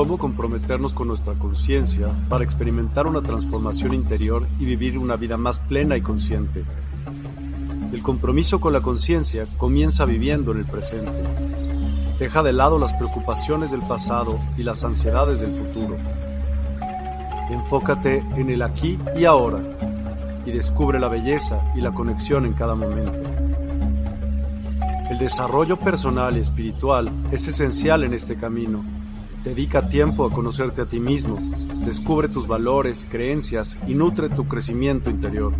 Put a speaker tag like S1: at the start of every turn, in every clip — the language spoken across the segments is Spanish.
S1: cómo comprometernos con nuestra conciencia para experimentar una transformación interior y vivir una vida más plena y consciente. El compromiso con la conciencia comienza viviendo en el presente. Deja de lado las preocupaciones del pasado y las ansiedades del futuro. Enfócate en el aquí y ahora y descubre la belleza y la conexión en cada momento. El desarrollo personal y espiritual es esencial en este camino. Dedica tiempo a conocerte a ti mismo, descubre tus valores, creencias y nutre tu crecimiento interior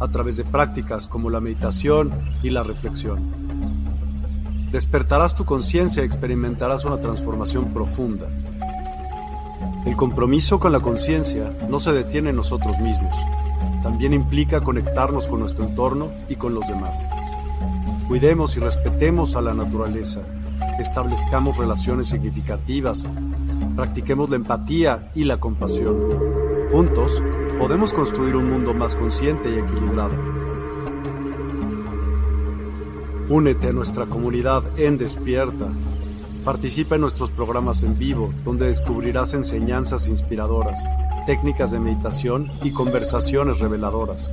S1: a través de prácticas como la meditación y la reflexión. Despertarás tu conciencia y experimentarás una transformación profunda. El compromiso con la conciencia no se detiene en nosotros mismos, también implica conectarnos con nuestro entorno y con los demás. Cuidemos y respetemos a la naturaleza, establezcamos relaciones significativas, practiquemos la empatía y la compasión. Juntos podemos construir un mundo más consciente y equilibrado. Únete a nuestra comunidad en Despierta. Participa en nuestros programas en vivo, donde descubrirás enseñanzas inspiradoras, técnicas de meditación y conversaciones reveladoras.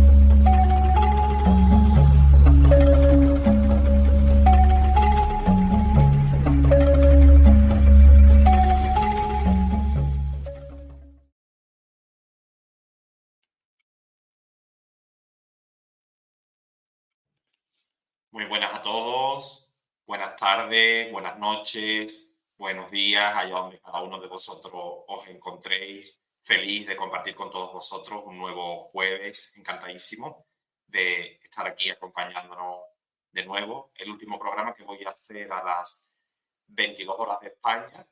S2: Tardes, buenas noches, buenos días, allá donde cada uno de vosotros os encontréis. Feliz de compartir con todos vosotros un nuevo jueves, encantadísimo de estar aquí acompañándonos de nuevo. El último programa que voy a hacer a las 22 horas de España.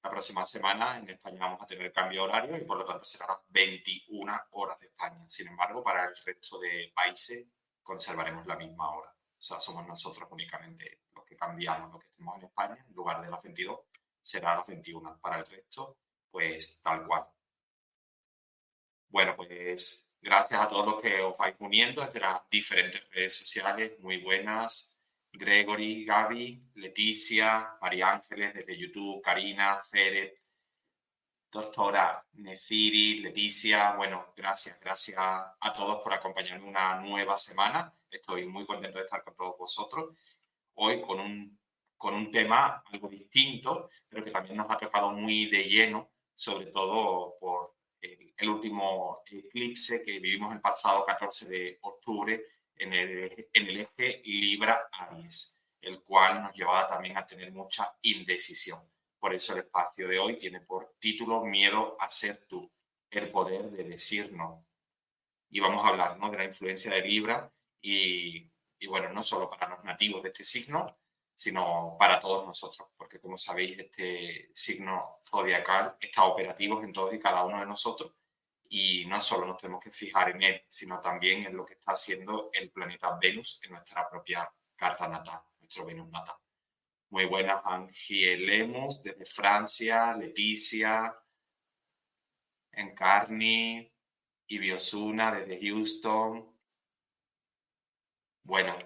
S2: La próxima semana en España vamos a tener cambio horario y por lo tanto será las 21 horas de España. Sin embargo, para el resto de países conservaremos la misma hora. O sea, somos nosotros únicamente que cambiamos lo que estemos en España, en lugar de las 22, será las 21. Para el resto, pues tal cual. Bueno, pues gracias a todos los que os vais uniendo desde las diferentes redes sociales, muy buenas. Gregory, Gaby, Leticia, María Ángeles desde YouTube, Karina, Cere, doctora Neciri, Leticia. Bueno, gracias, gracias a todos por acompañarme una nueva semana. Estoy muy contento de estar con todos vosotros hoy con un, con un tema algo distinto, pero que también nos ha tocado muy de lleno, sobre todo por el, último eclipse que vivimos el pasado 14 de octubre en el, en el eje Libra-Aries, el cual nos llevaba también a tener mucha indecisión. Por eso el espacio de hoy tiene por título Miedo a ser tú, el poder de decir no. Y vamos a hablar ¿no? de la influencia de Libra y y bueno, no solo para los nativos de este signo, sino para todos nosotros, porque como sabéis, este signo zodiacal está operativo en todos y cada uno de nosotros y no solo nos tenemos que fijar en él, sino también en lo que está haciendo el planeta Venus en nuestra propia carta natal, nuestro Venus natal. Muy buenas, Angie Lemus, desde Francia, Leticia, Encarni, Ibiosuna, desde Houston, bueno,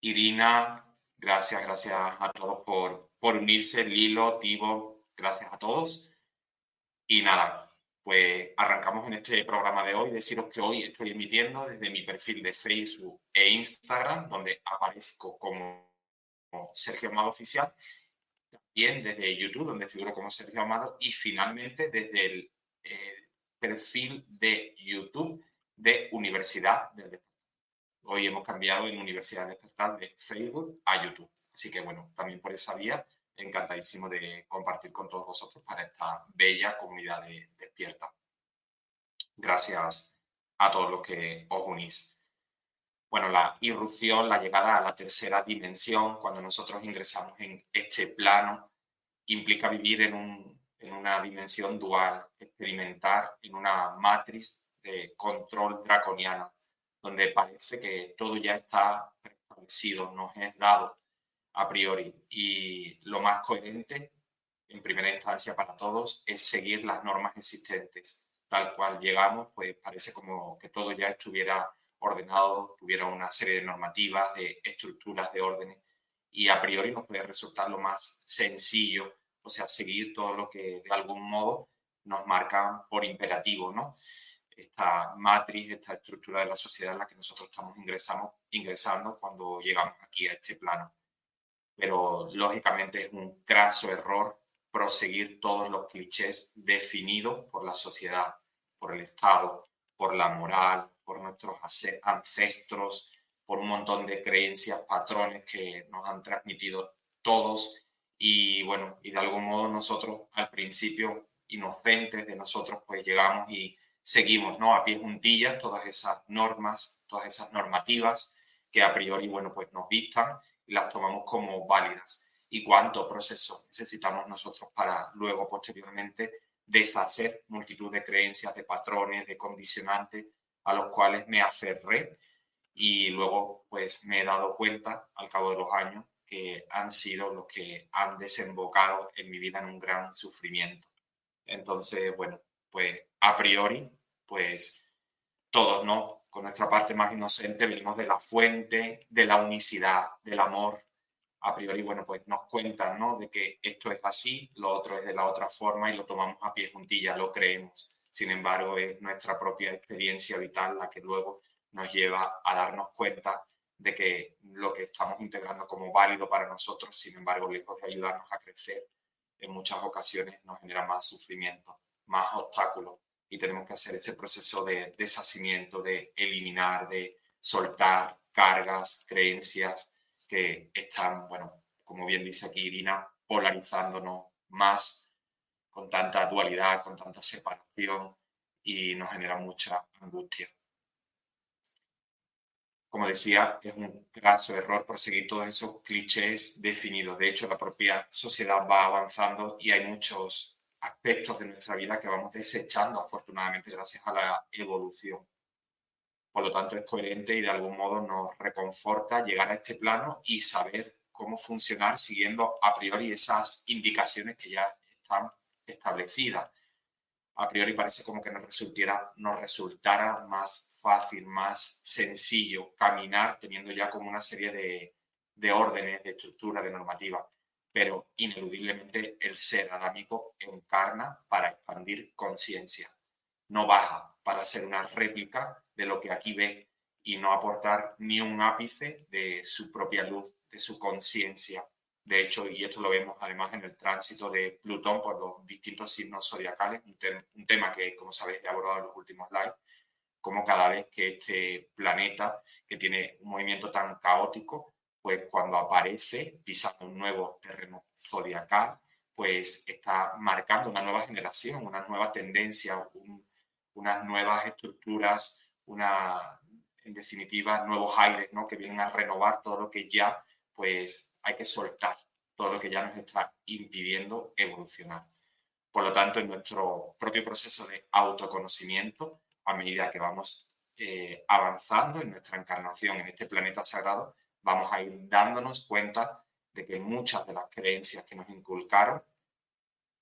S2: Irina, gracias, gracias a todos por, por unirse. Lilo, Tibo, gracias a todos. Y nada, pues arrancamos en este programa de hoy. Deciros que hoy estoy emitiendo desde mi perfil de Facebook e Instagram, donde aparezco como Sergio Amado Oficial. También desde YouTube, donde figuro como Sergio Amado. Y finalmente desde el eh, perfil de YouTube de Universidad del Hoy hemos cambiado en Universidad Despertar de Facebook a YouTube. Así que bueno, también por esa vía, encantadísimo de compartir con todos vosotros para esta bella comunidad de Despierta. Gracias a todos los que os unís. Bueno, la irrupción, la llegada a la tercera dimensión, cuando nosotros ingresamos en este plano, implica vivir en un, en una dimensión dual, experimentar en una matriz de control draconiana, donde parece que todo ya está preestablecido, nos es dado a priori. Y lo más coherente, en primera instancia para todos, es seguir las normas existentes. Tal cual llegamos, pues parece como que todo ya estuviera ordenado, tuviera una serie de normativas, de estructuras, de órdenes. Y a priori nos puede resultar lo más sencillo o sea, seguir todo lo que de algún modo nos marca por imperativo, ¿no? Esta matriz, esta estructura de la sociedad en la que nosotros estamos ingresando, ingresando cuando llegamos aquí a este plano. Pero lógicamente es un craso error proseguir todos los clichés definidos por la sociedad, por el Estado, por la moral, por nuestros ancestros, por un montón de creencias, patrones que nos han transmitido todos y bueno, y de algún modo nosotros al principio, inocentes de nosotros, pues llegamos y seguimos, ¿no? A pie juntillas todas esas normas, todas esas normativas que a priori, bueno, pues nos vistan y las tomamos como válidas. ¿Y cuánto proceso necesitamos nosotros para luego, posteriormente, deshacer multitud de creencias, de patrones, de condicionantes a los cuales me aferré y luego, pues, me he dado cuenta al cabo de los años que han sido los que han desembocado en mi vida en un gran sufrimiento. Entonces, bueno, pues a priori, pues todos, ¿no? Con nuestra parte más inocente venimos de la fuente, de la unicidad, del amor. A priori, bueno, pues nos cuentan, ¿no? De que esto es así, lo otro es de la otra forma y lo tomamos a pie juntilla, lo creemos. Sin embargo, es nuestra propia experiencia vital la que luego nos lleva a darnos cuenta de que lo que estamos integrando como válido para nosotros, sin embargo, lejos de ayudarnos a crecer, en muchas ocasiones nos genera más sufrimiento, más obstáculos y tenemos que hacer ese proceso de deshacimiento, de eliminar, de soltar cargas, creencias que están, bueno, como bien dice aquí Irina, polarizándonos más con tanta dualidad, con tanta separación y nos genera mucha angustia como decía, es un caso error por seguir todos esos clichés definidos. De hecho, la propia sociedad va avanzando y hay muchos aspectos de nuestra vida que vamos desechando, afortunadamente, gracias a la evolución. Por lo tanto, es coherente y de algún modo nos reconforta llegar a este plano y saber cómo funcionar siguiendo a priori esas indicaciones que ya están establecidas a priori parece como que nos, resultara, nos resultara más fácil, más sencillo caminar teniendo ya como una serie de, de órdenes, de estructura, de normativa. Pero ineludiblemente el ser adámico encarna para expandir conciencia. No baja para ser una réplica de lo que aquí ve y no aportar ni un ápice de su propia luz, de su conciencia de hecho, y esto lo vemos además en el tránsito de Plutón por los distintos signos zodiacales, un, tema que, como sabéis, he abordado en los últimos lives, como cada vez que este planeta, que tiene un movimiento tan caótico, pues cuando aparece pisando un nuevo terreno zodiacal, pues está marcando una nueva generación, una nueva tendencia, unas nuevas estructuras, una, en definitiva, nuevos aires, ¿no? Que vienen a renovar todo lo que ya pues hay que soltar todo lo que ya nos está impidiendo evolucionar. Por lo tanto, en nuestro propio proceso de autoconocimiento, a medida que vamos eh, avanzando en nuestra encarnación en este planeta sagrado, vamos a ir dándonos cuenta de que muchas de las creencias que nos inculcaron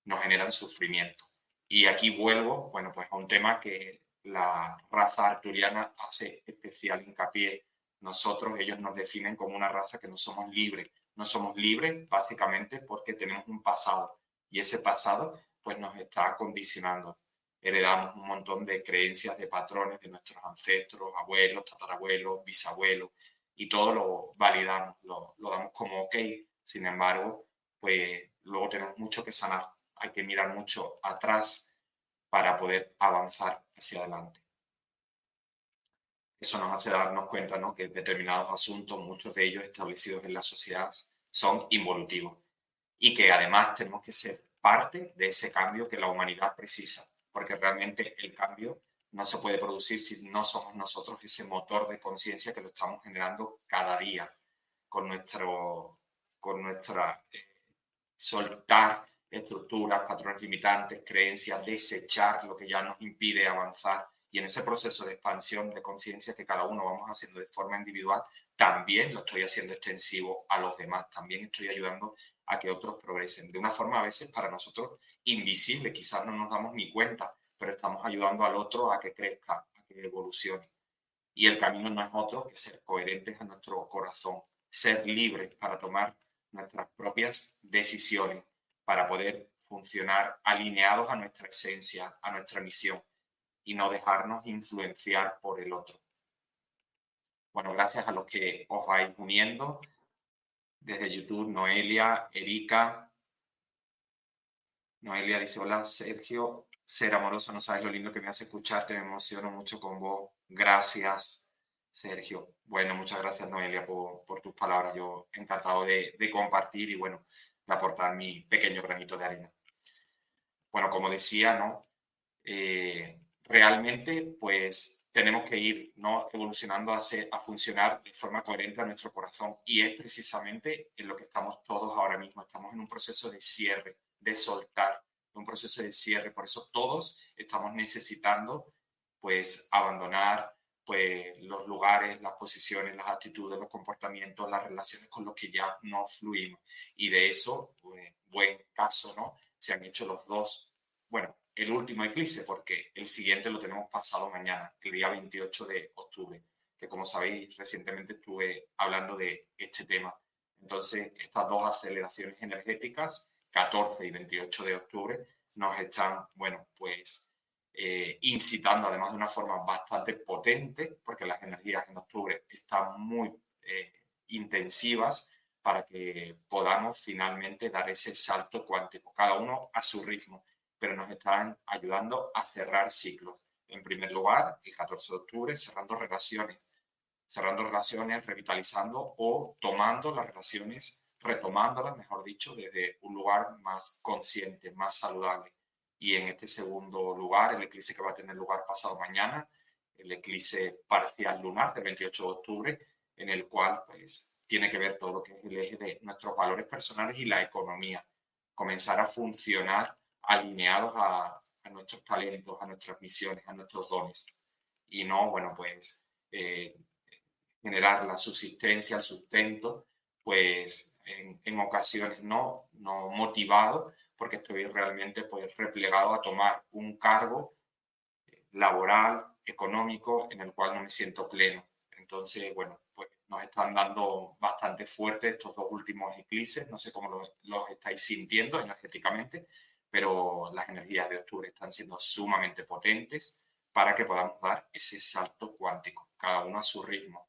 S2: nos generan sufrimiento. Y aquí vuelvo, bueno, pues a un tema que la raza arturiana hace especial hincapié nosotros, ellos nos definen como una raza que no somos libres. No somos libres básicamente porque tenemos un pasado y ese pasado pues nos está condicionando. Heredamos un montón de creencias, de patrones de nuestros ancestros, abuelos, tatarabuelos, bisabuelos y todo lo validamos, lo, damos como ok. Sin embargo, pues luego tenemos mucho que sanar. Hay que mirar mucho atrás para poder avanzar hacia adelante eso nos hace darnos cuenta ¿no? que determinados asuntos, muchos de ellos establecidos en la sociedad, son involutivos y que además tenemos que ser parte de ese cambio que la humanidad precisa, porque realmente el cambio no se puede producir si no somos nosotros ese motor de conciencia que lo estamos generando cada día con nuestro con nuestra eh, soltar estructuras, patrones limitantes, creencias, desechar lo que ya nos impide avanzar. Y en ese proceso de expansión de conciencia que cada uno vamos haciendo de forma individual, también lo estoy haciendo extensivo a los demás, también estoy ayudando a que otros progresen. De una forma a veces para nosotros invisible, quizás no nos damos ni cuenta, pero estamos ayudando al otro a que crezca, a que evolucione. Y el camino no es otro que ser coherentes a nuestro corazón, ser libres para tomar nuestras propias decisiones, para poder funcionar alineados a nuestra esencia, a nuestra misión y no dejarnos influenciar por el otro. Bueno, gracias a los que os vais uniendo desde YouTube, Noelia, Erika. Noelia dice, hola Sergio, ser amoroso, no sabes lo lindo que me hace escucharte, me emociono mucho con vos. Gracias, Sergio. Bueno, muchas gracias Noelia por, tus palabras. Yo encantado de, de compartir y bueno, de aportar mi pequeño granito de arena. Bueno, como decía, ¿no? Eh, realmente, pues tenemos que ir ¿no? evolucionando a, a funcionar de forma coherente a nuestro corazón y es precisamente en lo que estamos todos ahora mismo. Estamos en un proceso de cierre, de soltar, un proceso de cierre. Por eso todos estamos necesitando pues abandonar pues los lugares, las posiciones, las actitudes, los comportamientos, las relaciones con los que ya no fluimos. Y de eso, pues, buen caso, ¿no? Se han hecho los dos, bueno, el último eclipse, porque el siguiente lo tenemos pasado mañana, el día 28 de octubre, que como sabéis, recientemente estuve hablando de este tema. Entonces, estas dos aceleraciones energéticas, 14 y 28 de octubre, nos están, bueno, pues eh, incitando además de una forma bastante potente, porque las energías en octubre están muy eh, intensivas para que podamos finalmente dar ese salto cuántico, cada uno a su ritmo pero nos están ayudando a cerrar ciclos. En primer lugar, el 14 de octubre, cerrando relaciones, cerrando relaciones, revitalizando o tomando las relaciones, retomándolas, mejor dicho, desde un lugar más consciente, más saludable. Y en este segundo lugar, el eclipse que va a tener lugar pasado mañana, el eclipse parcial lunar del 28 de octubre, en el cual pues tiene que ver todo lo que es el eje de nuestros valores personales y la economía. Comenzar a funcionar alineados a, nuestros talentos, a nuestras misiones, a nuestros dones. Y no, bueno, pues eh, generar la subsistencia, el sustento, pues en, ocasiones no, no motivado, porque estoy realmente pues replegado a tomar un cargo laboral, económico, en el cual no me siento pleno. Entonces, bueno, pues nos están dando bastante fuerte estos dos últimos eclipses, no sé cómo los, los estáis sintiendo energéticamente, pero las energías de octubre están siendo sumamente potentes para que podamos dar ese salto cuántico, cada uno a su ritmo.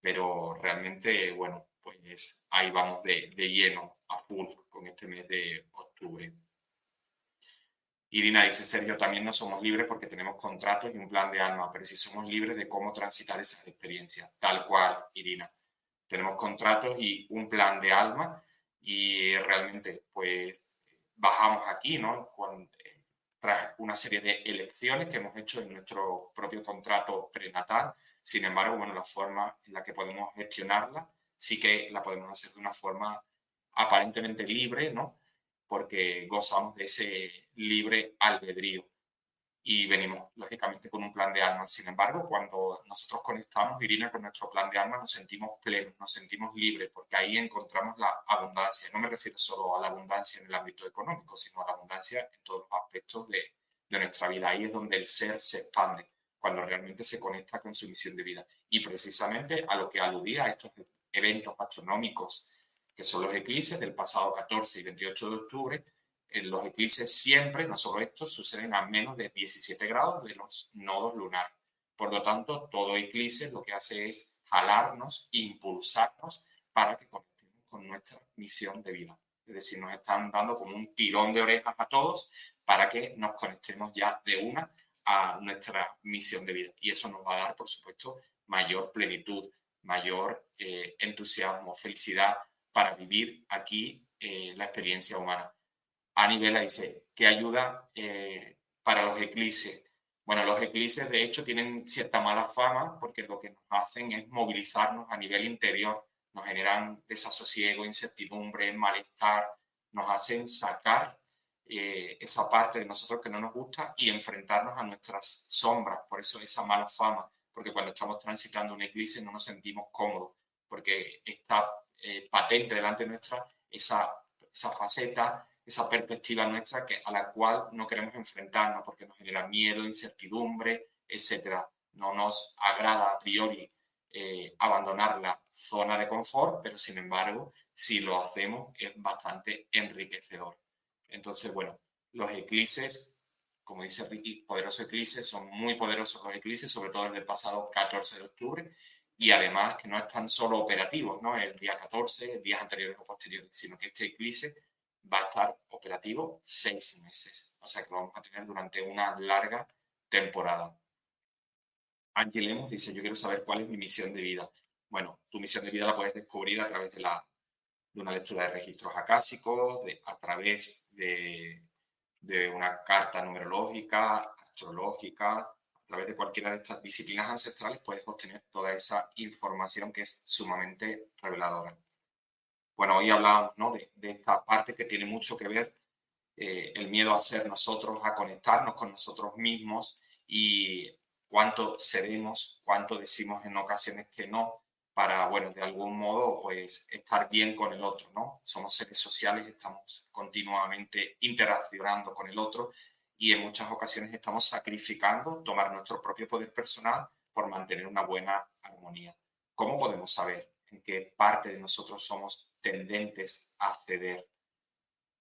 S2: Pero realmente, bueno, pues ahí vamos de, de lleno, a full, con este mes de octubre. Irina dice, Sergio, también no somos libres porque tenemos contratos y un plan de alma, pero sí somos libres de cómo transitar esas experiencias. Tal cual, Irina. Tenemos contratos y un plan de alma y realmente, pues bajamos aquí, ¿no? Con, eh, tras una serie de elecciones que hemos hecho en nuestro propio contrato prenatal. Sin embargo, bueno, la forma en la que podemos gestionarla sí que la podemos hacer de una forma aparentemente libre, ¿no? Porque gozamos de ese libre albedrío y venimos lógicamente con un plan de alma. Sin embargo, cuando nosotros conectamos, Irina, con nuestro plan de alma, nos sentimos plenos, nos sentimos libres, porque ahí encontramos la abundancia. No me refiero solo a la abundancia en el ámbito económico, sino a la abundancia en todos los aspectos de, de nuestra vida. Ahí es donde el ser se expande, cuando realmente se conecta con su misión de vida. Y precisamente a lo que aludía a estos eventos astronómicos, que son los eclipses del pasado 14 y 28 de octubre, los eclipses siempre, no solo estos, suceden a menos de 17 grados de los nodos lunares. Por lo tanto, todo eclipse lo que hace es jalarnos, impulsarnos para que conectemos con nuestra misión de vida. Es decir, nos están dando como un tirón de orejas a todos para que nos conectemos ya de una a nuestra misión de vida. Y eso nos va a dar, por supuesto, mayor plenitud, mayor eh, entusiasmo, felicidad para vivir aquí eh, la experiencia humana a nivel dice, ¿qué ayuda eh, para los eclipses? Bueno, los eclipses de hecho tienen cierta mala fama porque lo que nos hacen es movilizarnos a nivel interior, nos generan desasosiego, incertidumbre, malestar, nos hacen sacar eh, esa parte de nosotros que no nos gusta y enfrentarnos a nuestras sombras. Por eso esa mala fama, porque cuando estamos transitando un eclipse no nos sentimos cómodos, porque está eh, patente delante nuestra esa, esa faceta, esa perspectiva nuestra que, a la cual no queremos enfrentarnos porque nos genera miedo, incertidumbre, etc. No nos agrada a priori eh, abandonar la zona de confort, pero sin embargo, si lo hacemos es bastante enriquecedor. Entonces, bueno, los eclipses, como dice Ricky, poderosos eclipses, son muy poderosos los eclipses, sobre todo el del pasado 14 de octubre, y además que no están solo operativos, ¿no? El día 14, días anteriores o posteriores, sino que este eclipse va a estar operativo seis meses, o sea que lo vamos a tener durante una larga temporada. Ángel Lemos dice, yo quiero saber cuál es mi misión de vida. Bueno, tu misión de vida la puedes descubrir a través de, la, de una lectura de registros acásicos, a través de, de una carta numerológica, astrológica, a través de cualquiera de estas disciplinas ancestrales puedes obtener toda esa información que es sumamente reveladora. Bueno, hoy hablamos ¿no? de, esta parte que tiene mucho que ver eh, el miedo a ser nosotros, a conectarnos con nosotros mismos y cuánto seremos, cuánto decimos en ocasiones que no, para, bueno, de algún modo, pues estar bien con el otro, ¿no? Somos seres sociales, estamos continuamente interaccionando con el otro y en muchas ocasiones estamos sacrificando tomar nuestro propio poder personal por mantener una buena armonía. ¿Cómo podemos saber en qué parte de nosotros somos tendentes a ceder?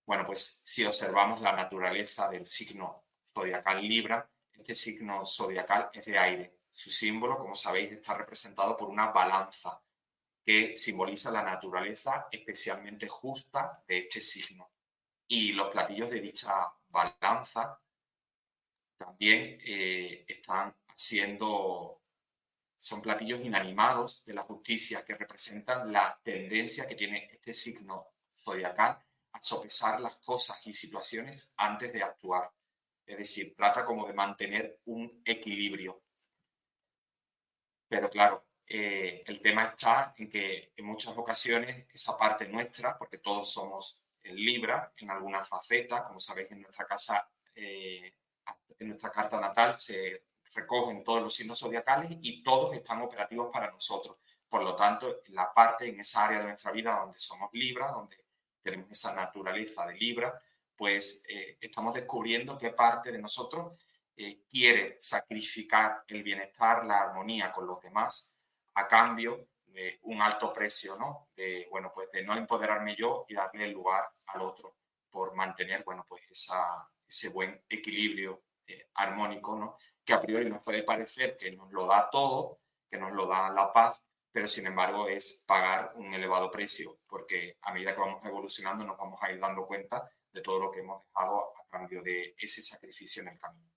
S2: Bueno, pues si observamos la naturaleza del signo zodiacal Libra, este signo zodiacal es de aire. Su símbolo, como sabéis, está representado por una balanza que simboliza la naturaleza especialmente justa de este signo. Y los platillos de dicha balanza también eh, están siendo, son platillos inanimados de la justicia que representan la tendencia que tiene este signo zodiacal a sopesar las cosas y situaciones antes de actuar. Es decir, trata como de mantener un equilibrio. Pero claro, eh, el tema está en que en muchas ocasiones esa parte nuestra, porque todos somos en Libra, en alguna faceta, como sabéis en nuestra casa, eh, en nuestra carta natal se recogen todos los signos zodiacales y todos están operativos para nosotros. Por lo tanto, la parte en esa área de nuestra vida donde somos Libra, donde tenemos esa naturaleza de Libra, pues eh, estamos descubriendo qué parte de nosotros eh, quiere sacrificar el bienestar, la armonía con los demás a cambio de un alto precio, ¿no? De, bueno, pues de no empoderarme yo y darle el lugar al otro por mantener, bueno, pues esa, ese buen equilibrio eh, armónico, ¿no? Que a priori nos puede parecer que nos lo da todo, que nos lo da la paz, pero sin embargo es pagar un elevado precio, porque a medida que vamos evolucionando nos vamos a ir dando cuenta de todo lo que hemos dejado a cambio de ese sacrificio en el camino.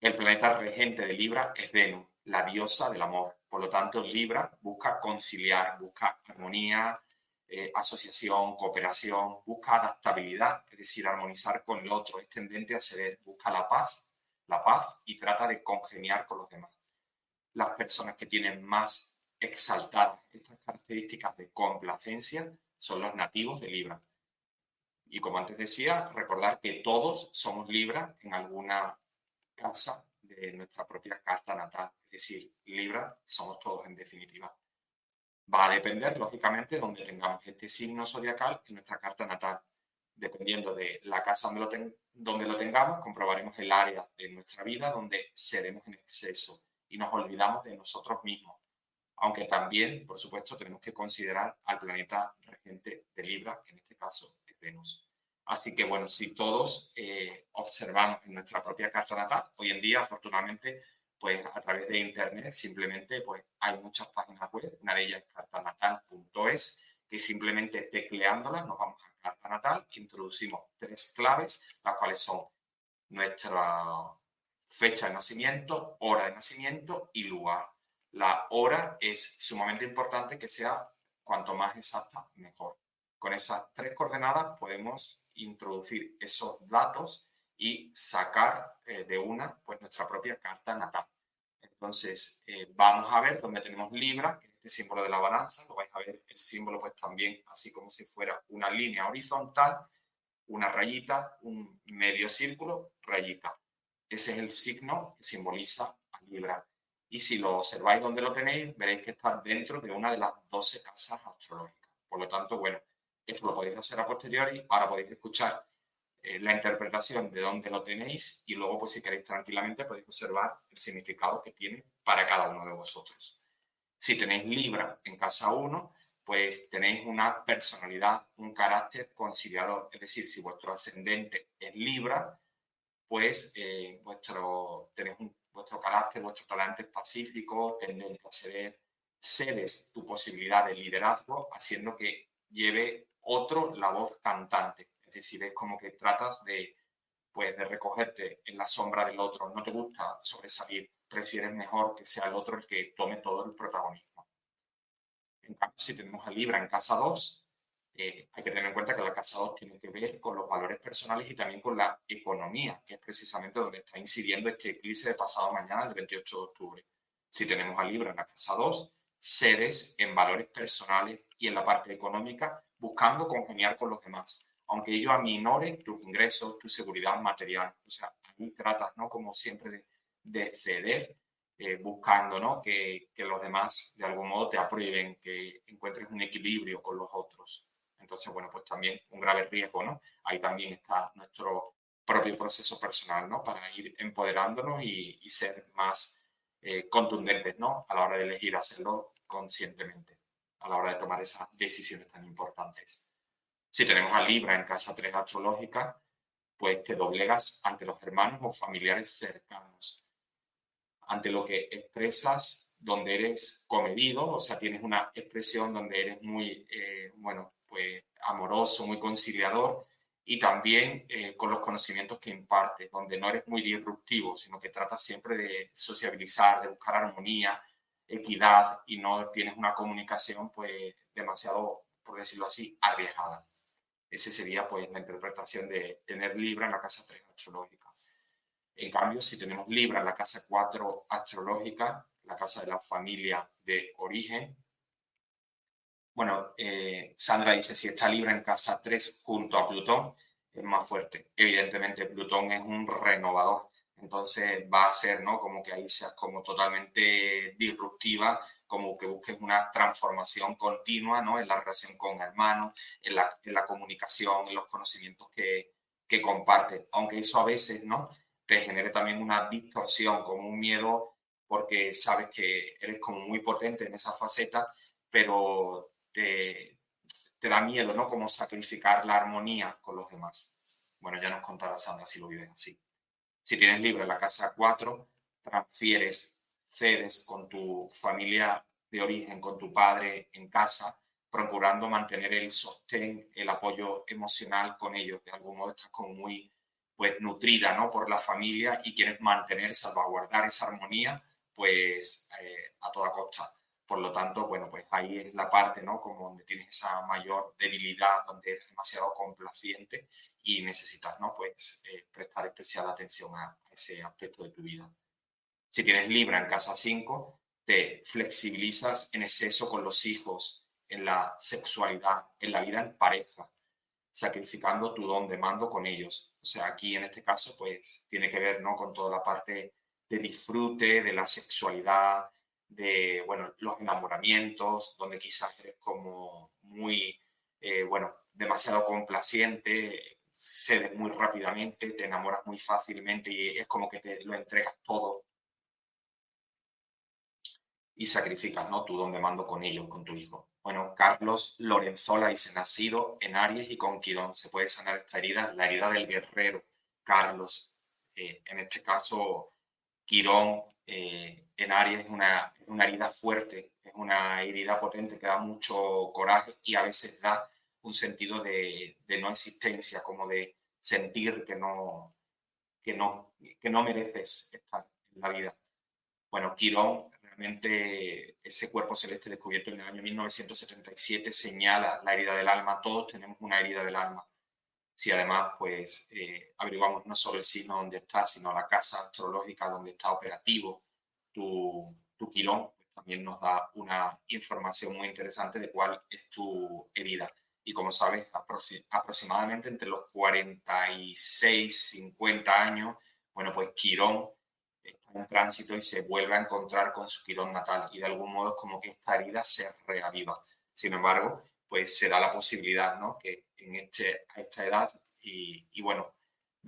S2: El planeta regente de Libra es Venus, la diosa del amor. Por lo tanto, Libra busca conciliar, busca armonía, eh, asociación, cooperación, busca adaptabilidad, es decir, armonizar con el otro, es tendente a ceder, busca la paz, la paz y trata de congeniar con los demás. Las personas que tienen más exaltadas estas características de complacencia son los nativos de Libra. Y como antes decía, recordar que todos somos Libra en alguna casa de nuestra propia carta natal. Es decir, Libra somos todos en definitiva. Va a depender, lógicamente, de donde tengamos este signo zodiacal en nuestra carta natal. Dependiendo de la casa donde lo, donde lo tengamos, comprobaremos el área de nuestra vida donde seremos en exceso y nos olvidamos de nosotros mismos. Aunque también, por supuesto, tenemos que considerar al planeta regente de Libra, que en este caso Venus. Así que bueno, si todos eh, observamos en nuestra propia carta natal, hoy en día afortunadamente pues a través de internet simplemente pues hay muchas páginas web, una de ellas es cartanatal.es, que simplemente tecleándolas nos vamos a carta natal, introducimos tres claves, las cuales son nuestra fecha de nacimiento, hora de nacimiento y lugar. La hora es sumamente importante que sea cuanto más exacta, mejor. Con esas tres coordenadas podemos introducir esos datos y sacar eh, de una pues nuestra propia carta natal. Entonces, eh, vamos a ver dónde tenemos Libra, que es este símbolo de la balanza, lo vais a ver el símbolo pues también así como si fuera una línea horizontal una rayita, un medio círculo, rayita. Ese es el signo que simboliza a Libra. Y si lo observáis donde lo tenéis, veréis que está dentro de una de las 12 casas astrológicas. Por lo tanto, bueno, esto lo podéis hacer a posteriori. Ahora podéis escuchar eh, la interpretación de dónde lo tenéis y luego, pues si queréis tranquilamente, podéis observar el significado que tiene para cada uno de vosotros. Si tenéis Libra en casa 1, pues tenéis una personalidad, un carácter conciliador. Es decir, si vuestro ascendente es Libra, pues eh, vuestro, tenéis vuestro carácter, vuestro talante es pacífico, tendéis a ceder, cedes tu posibilidad de liderazgo, haciendo que lleve otro la voz cantante. Es decir, es como que tratas de, pues, de recogerte en la sombra del otro. No te gusta sobresalir, prefieres mejor que sea el otro el que tome todo el protagonismo. En cambio, si tenemos a Libra en casa 2, eh, hay que tener en cuenta que la casa 2 tiene que ver con los valores personales y también con la economía, que es precisamente donde está incidiendo este eclipse de pasado mañana, el 28 de octubre. Si tenemos a Libra en la casa 2, cedes en valores personales y en la parte económica, buscando congeniar con los demás aunque ello aminore tus ingresos, tu seguridad material. O sea, ahí tratas, ¿no? Como siempre de, ceder, eh, buscando, ¿no? Que, que, los demás de algún modo te aprueben, que encuentres un equilibrio con los otros. Entonces, bueno, pues también un grave riesgo, ¿no? Ahí también está nuestro propio proceso personal, ¿no? Para ir empoderándonos y, y ser más eh, contundentes, ¿no? A la hora de elegir hacerlo conscientemente, a la hora de tomar esas decisiones tan importantes. Si tenemos a Libra en casa 3 astrológica, pues te doblegas ante los hermanos o familiares cercanos, ante lo que expresas donde eres comedido, o sea, tienes una expresión donde eres muy, eh, bueno, pues amoroso, muy conciliador y también eh, con los conocimientos que impartes, donde no eres muy disruptivo, sino que tratas siempre de sociabilizar, de buscar armonía, equidad y no tienes una comunicación pues demasiado, por decirlo así, arriesgada. Esa sería pues la interpretación de tener Libra en la casa 3 astrológica. En cambio, si tenemos Libra en la casa 4 astrológica, la casa de la familia de origen, bueno, eh, Sandra dice, si está Libra en casa 3 junto a Plutón, es más fuerte. Evidentemente, Plutón es un renovador, entonces va a ser, ¿no? Como que ahí seas como totalmente disruptiva como que busques una transformación continua ¿no? en la relación con hermanos, en la, en la comunicación, en los conocimientos que, que compartes. Aunque eso a veces ¿no? te genere también una distorsión, como un miedo, porque sabes que eres como muy potente en esa faceta, pero te, te da miedo, ¿no? Como sacrificar la armonía con los demás. Bueno, ya nos contará Sandra si lo vives así. Si tienes libro en la casa 4, transfieres cedes con tu familia de origen, con tu padre en casa, procurando mantener el sostén, el apoyo emocional con ellos. De algún modo estás como muy pues nutrida ¿no? por la familia y quieres mantener, salvaguardar esa armonía pues eh, a toda costa. Por lo tanto, bueno, pues ahí es la parte, ¿no? Como donde tienes esa mayor debilidad, donde eres demasiado complaciente y necesitas, ¿no? Pues eh, prestar especial atención a ese aspecto de tu vida. Si tienes Libra en casa 5, te flexibilizas en exceso con los hijos, en la sexualidad, en la vida en pareja, sacrificando tu don de mando con ellos. O sea, aquí en este caso, pues tiene que ver, ¿no? Con toda la parte de disfrute, de la sexualidad, de, bueno, los enamoramientos, donde quizás eres como muy, eh, bueno, demasiado complaciente, cedes muy rápidamente, te enamoras muy fácilmente y es como que te lo entregas todo y sacrificas, ¿no? Tu donde mando con ellos, con tu hijo. Bueno, Carlos Lorenzola dice, nacido en Aries y con Quirón, se puede sanar esta herida, la herida del guerrero, Carlos. Eh, en este caso, Quirón eh, en Aries es una, una herida fuerte, es una herida potente que da mucho coraje y a veces da un sentido de, de no existencia, como de sentir que no, que no, que no mereces estar en la vida. Bueno, Quirón ese cuerpo celeste descubierto en el año 1977 señala la herida del alma. Todos tenemos una herida del alma. Si además, pues, eh, averiguamos no solo el signo donde está, sino la casa astrológica donde está operativo tu, tu quirón, pues también nos da una información muy interesante de cuál es tu herida. y como sabes, aproximadamente entre los 46, 50 años, bueno, pues Quirón está en tránsito y se vuelve a encontrar con su Quirón natal y de algún modo es como que esta herida se reaviva. Sin embargo, pues se da la posibilidad, ¿no? Que en este, a esta edad y, y bueno,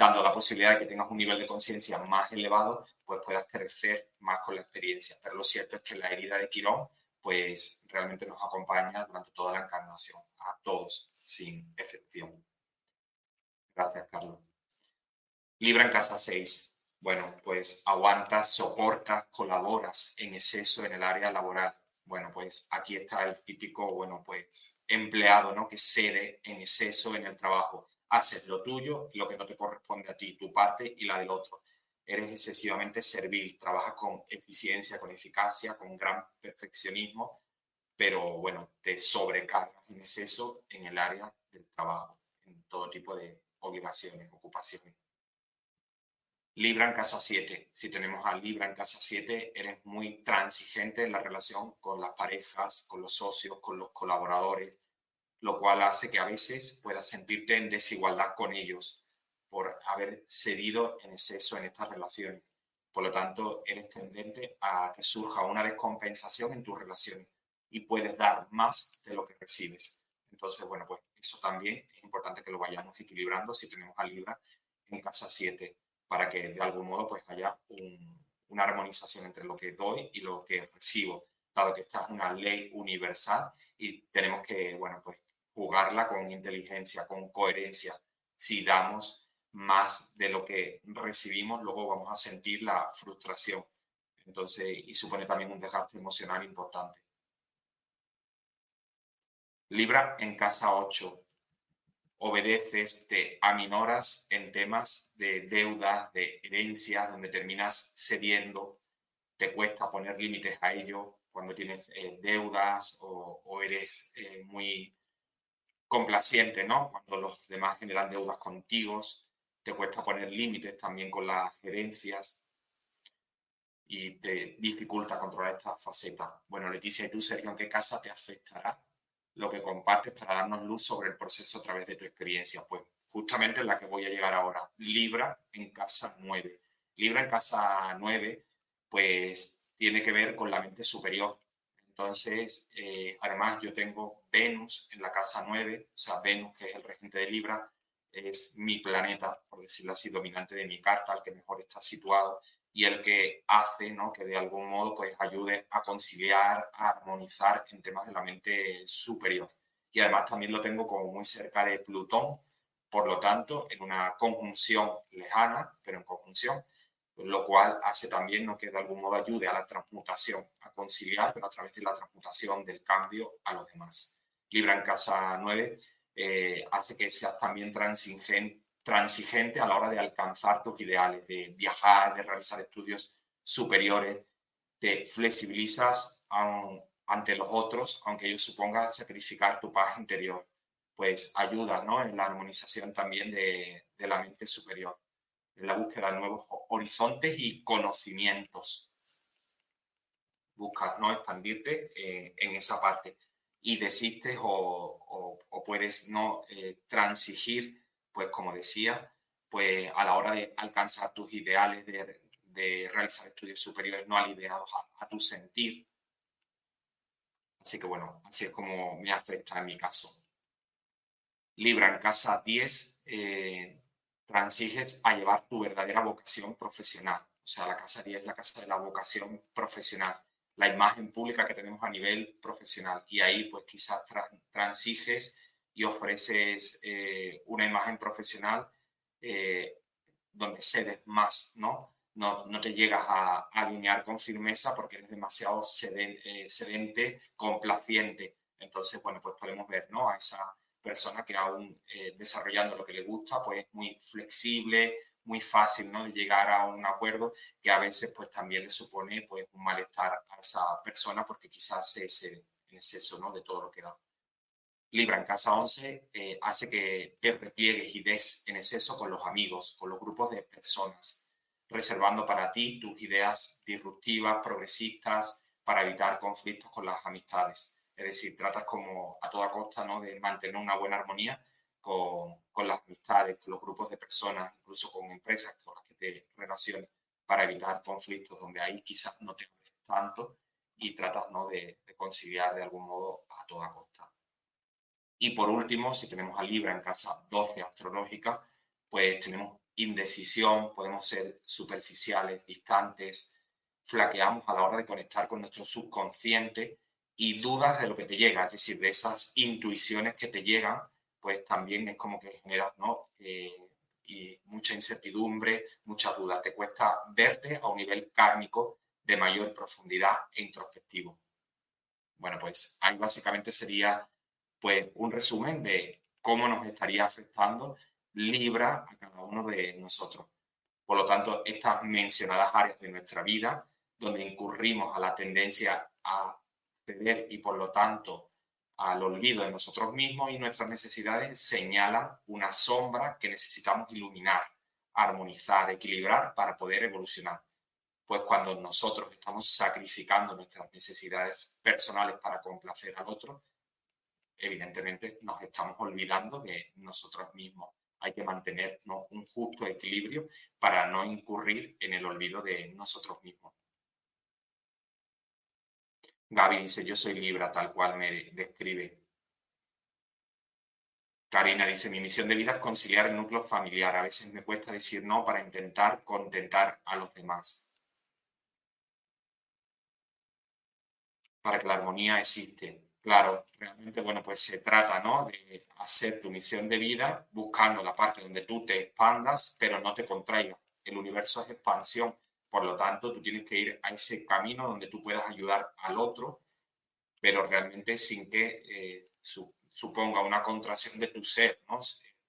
S2: dando la posibilidad de que tengas un nivel de conciencia más elevado, pues puedas crecer más con la experiencia. Pero lo cierto es que la herida de Quirón, pues realmente nos acompaña durante toda la encarnación, a todos, sin excepción. Gracias, Carlos. Libra en casa 6. Bueno, pues aguantas, soportas, colaboras en exceso en el área laboral. Bueno, pues aquí está el típico, bueno, pues empleado, ¿no? Que cede en exceso en el trabajo haces lo tuyo lo que no te corresponde a ti, tu parte y la del otro. Eres excesivamente servil, trabajas con eficiencia, con eficacia, con gran perfeccionismo, pero bueno, te sobrecargas en exceso en el área del trabajo, en todo tipo de obligaciones, ocupaciones. Libra en casa 7. Si tenemos a Libra en casa 7, eres muy transigente en la relación con las parejas, con los socios, con los colaboradores, lo cual hace que a veces puedas sentirte en desigualdad con ellos por haber cedido en exceso en estas relaciones. Por lo tanto, eres tendente a que surja una descompensación en tus relaciones y puedes dar más de lo que recibes. Entonces, bueno, pues eso también es importante que lo vayamos equilibrando si tenemos a Libra en casa 7 para que de algún modo pues haya una armonización entre lo que doy y lo que recibo, dado que esta es una ley universal y tenemos que, bueno, pues jugarla con inteligencia, con coherencia. Si damos más de lo que recibimos, luego vamos a sentir la frustración. Entonces, y supone también un desgaste emocional importante. Libra en casa 8. Obedeces, te aminoras en temas de deuda, de herencia, donde terminas cediendo, te cuesta poner límites a ello cuando tienes eh, deudas o, eres eh, muy complaciente, ¿no? Cuando los demás generan deudas contigo, te cuesta poner límites también con las gerencias y te dificulta controlar esta faceta. Bueno, Leticia, ¿y tú, Sergio, en qué casa te afectará lo que compartes para darnos luz sobre el proceso a través de tu experiencia? Pues justamente en la que voy a llegar ahora, Libra en casa 9. Libra en casa 9, pues tiene que ver con la mente superior, entonces, eh, además yo tengo Venus en la casa 9, o sea, Venus, que es el regente de Libra, es mi planeta, por decirlo así, dominante de mi carta, el que mejor está situado y el que hace, ¿no? Que de algún modo pues ayude a conciliar, a armonizar en temas de la mente superior. Y además también lo tengo como muy cerca de Plutón, por lo tanto, en una conjunción lejana, pero en conjunción, lo cual hace también ¿no? que de algún modo ayude a la transmutación, a conciliar, pero a través de la transmutación del cambio a los demás. Libra en casa 9 eh, hace que seas también transigente, a la hora de alcanzar tus ideales, de viajar, de realizar estudios superiores, te flexibilizas ante los otros, aunque ellos supongan sacrificar tu paz interior, pues ayuda ¿no? en la armonización también de la mente superior en la búsqueda de nuevos horizontes y conocimientos. Buscas no expandirte eh, en esa parte y desistes o, puedes no eh, transigir, pues como decía, pues a la hora de alcanzar tus ideales, de, realizar estudios superiores no alineados a, tu sentir. Así que bueno, así es como me afecta en mi caso. Libra en casa 10, transiges a llevar tu verdadera vocación profesional. O sea, la casa 10 es la casa de la vocación profesional, la imagen pública que tenemos a nivel profesional. Y ahí, pues quizás transiges y ofreces eh, una imagen profesional eh, donde cedes más, ¿no? No, no te llegas a, alinear con firmeza porque eres demasiado eh, sedente, complaciente. Entonces, bueno, pues podemos ver, ¿no? A esa persona que aún eh, desarrollando lo que le gusta, pues es muy flexible, muy fácil ¿no? de llegar a un acuerdo que a veces pues también le supone pues un malestar a esa persona porque quizás es en exceso ¿no? de todo lo que da. Libra en casa 11 eh, hace que te repliegues y des en exceso con los amigos, con los grupos de personas, reservando para ti tus ideas disruptivas, progresistas, para evitar conflictos con las amistades. Es decir, tratas como a toda costa ¿no? de mantener una buena armonía con, con las amistades, con los grupos de personas, incluso con empresas con las que te relaciones, para evitar conflictos donde ahí quizás no te tanto y tratas ¿no? de, de conciliar de algún modo a toda costa. Y por último, si tenemos a Libra en casa 12 astrológica, pues tenemos indecisión, podemos ser superficiales, distantes, flaqueamos a la hora de conectar con nuestro subconsciente y dudas de lo que te llega, es decir, de esas intuiciones que te llegan, pues también es como que generas ¿no? Eh, y mucha incertidumbre, mucha duda. Te cuesta verte a un nivel kármico de mayor profundidad e introspectivo. Bueno, pues ahí básicamente sería pues un resumen de cómo nos estaría afectando Libra a cada uno de nosotros. Por lo tanto, estas mencionadas áreas de nuestra vida, donde incurrimos a la tendencia a y por lo tanto al olvido de nosotros mismos y nuestras necesidades, señalan una sombra que necesitamos iluminar, armonizar, equilibrar para poder evolucionar. Pues cuando nosotros estamos sacrificando nuestras necesidades personales para complacer al otro, evidentemente nos estamos olvidando de nosotros mismos hay que mantener un justo equilibrio para no incurrir en el olvido de nosotros mismos. Gaby dice, yo soy Libra, tal cual me describe. Karina dice, mi misión de vida es conciliar el núcleo familiar. A veces me cuesta decir no para intentar contentar a los demás. Para que la armonía existe. Claro, realmente, bueno, pues se trata, ¿no? De hacer tu misión de vida buscando la parte donde tú te expandas, pero no te contraigas. El universo es expansión, por lo tanto, tú tienes que ir a ese camino donde tú puedas ayudar al otro, pero realmente sin que eh, suponga una contracción de tu ser, ¿no?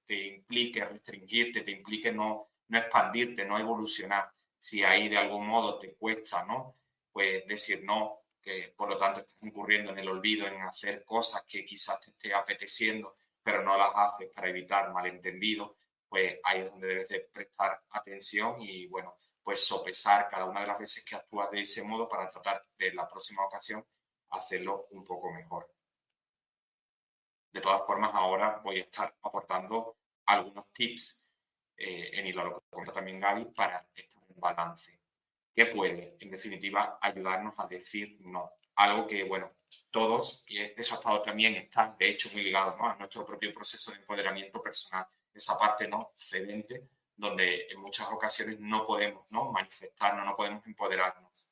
S2: Te implique restringirte, te implique no, no expandirte, no evolucionar. Si ahí de algún modo te cuesta, ¿no? Pues decir no, que por lo tanto estás incurriendo en el olvido, en hacer cosas que quizás te esté apeteciendo, pero no las haces para evitar malentendidos, pues ahí es donde debes de prestar atención y bueno, pues sopesar cada una de las veces que actúas de ese modo para tratar de la próxima ocasión hacerlo un poco mejor. De todas formas, ahora voy a estar aportando algunos tips eh, en hilo lo que también Gaby para estar en balance que puede, en definitiva, ayudarnos a decir no. Algo que, bueno, todos, y eso ha estado también, está de hecho muy ligado a nuestro propio proceso de empoderamiento personal, esa parte no cedente, donde en muchas ocasiones no podemos ¿no? manifestarnos, no podemos empoderarnos.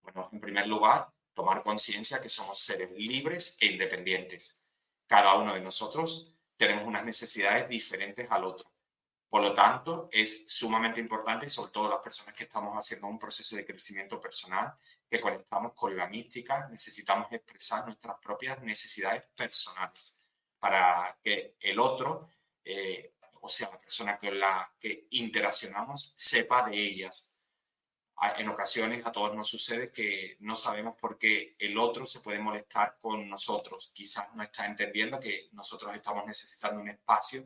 S2: Bueno, en primer lugar, tomar conciencia que somos seres libres e independientes. Cada uno de nosotros tenemos unas necesidades diferentes al otro. Por lo tanto, es sumamente importante, sobre todo las personas que estamos haciendo un proceso de crecimiento personal, que conectamos con la mística, necesitamos expresar nuestras propias necesidades personales para que el otro, eh, o sea, la persona con la que interaccionamos, sepa de ellas. En ocasiones a todos nos sucede que no sabemos por qué el otro se puede molestar con nosotros. Quizás no está entendiendo que nosotros estamos necesitando un espacio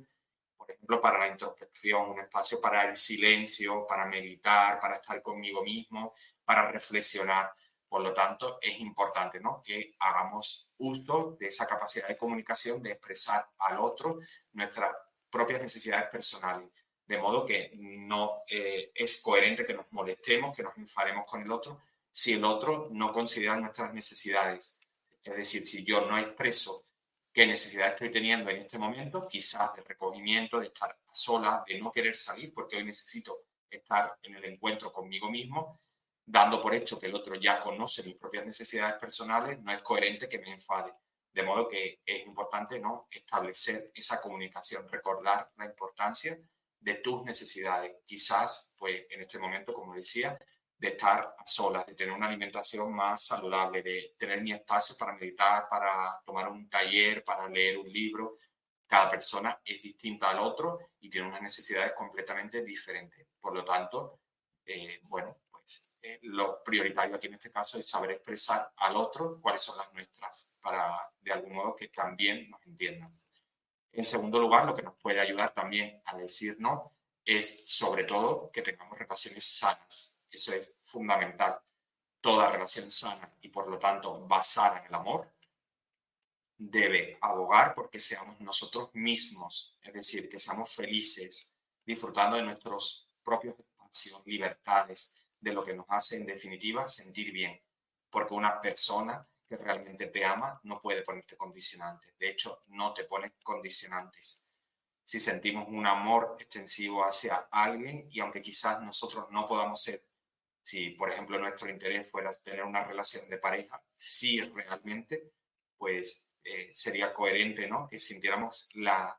S2: por ejemplo, para la introspección, un espacio para el silencio, para meditar, para estar conmigo mismo, para reflexionar. Por lo tanto, es importante ¿no? que hagamos uso de esa capacidad de comunicación, de expresar al otro nuestras propias necesidades personales. De modo que no eh, es coherente que nos molestemos, que nos enfademos con el otro, si el otro no considera nuestras necesidades. Es decir, si yo no expreso qué necesidad estoy teniendo en este momento, quizás de recogimiento, de estar sola, de no querer salir porque hoy necesito estar en el encuentro conmigo mismo, dando por hecho que el otro ya conoce mis propias necesidades personales, no es coherente que me enfade. De modo que es importante ¿no? establecer esa comunicación, recordar la importancia de tus necesidades. Quizás, pues en este momento, como decía, de estar a solas, de tener una alimentación más saludable, de tener mi espacio para meditar, para tomar un taller, para leer un libro. Cada persona es distinta al otro y tiene unas necesidades completamente diferentes. Por lo tanto, eh, bueno, eh, lo prioritario aquí en este caso es saber expresar al otro cuáles son las nuestras para de algún modo que también nos entiendan. En segundo lugar, lo que nos puede ayudar también a decir no es sobre todo que tengamos relaciones sanas eso es fundamental. Toda relación sana y por lo tanto basada en el amor debe abogar porque seamos nosotros mismos, es decir, que seamos felices, disfrutando de nuestros propios espacios, libertades, de lo que nos hace en definitiva sentir bien, porque una persona que realmente te ama no puede ponerte condicionantes, de hecho no te pone condicionantes. Si sentimos un amor extensivo hacia alguien y aunque quizás nosotros no podamos ser, si por ejemplo nuestro interés fuera tener una relación de pareja, si realmente, pues eh, sería coherente, ¿no? Que sintiéramos la,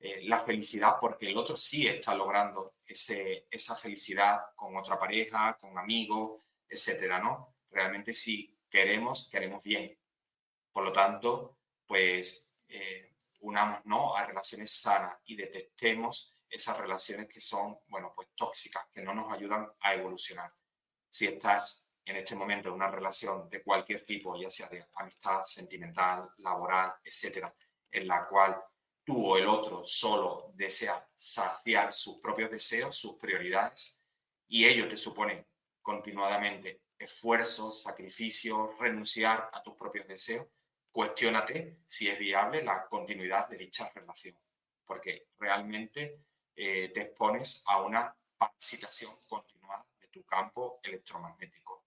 S2: eh, la felicidad porque el otro sí está logrando ese, esa felicidad con otra pareja, con amigos, etcétera, ¿no? Realmente si queremos, queremos bien. Por lo tanto, pues eh, unamos, ¿no? A relaciones sanas y detectemos esas relaciones que son, bueno, pues tóxicas, que no nos ayudan a evolucionar. Si estás en este momento en una relación de cualquier tipo, ya sea de amistad, sentimental, laboral, etcétera, en la cual tú o el otro solo desea saciar sus propios deseos, sus prioridades, y ello te supone continuadamente esfuerzo, sacrificio, renunciar a tus propios deseos, cuestiónate si es viable la continuidad de dicha relación, porque realmente eh, te expones a una parasitación continuada de tu campo electromagnético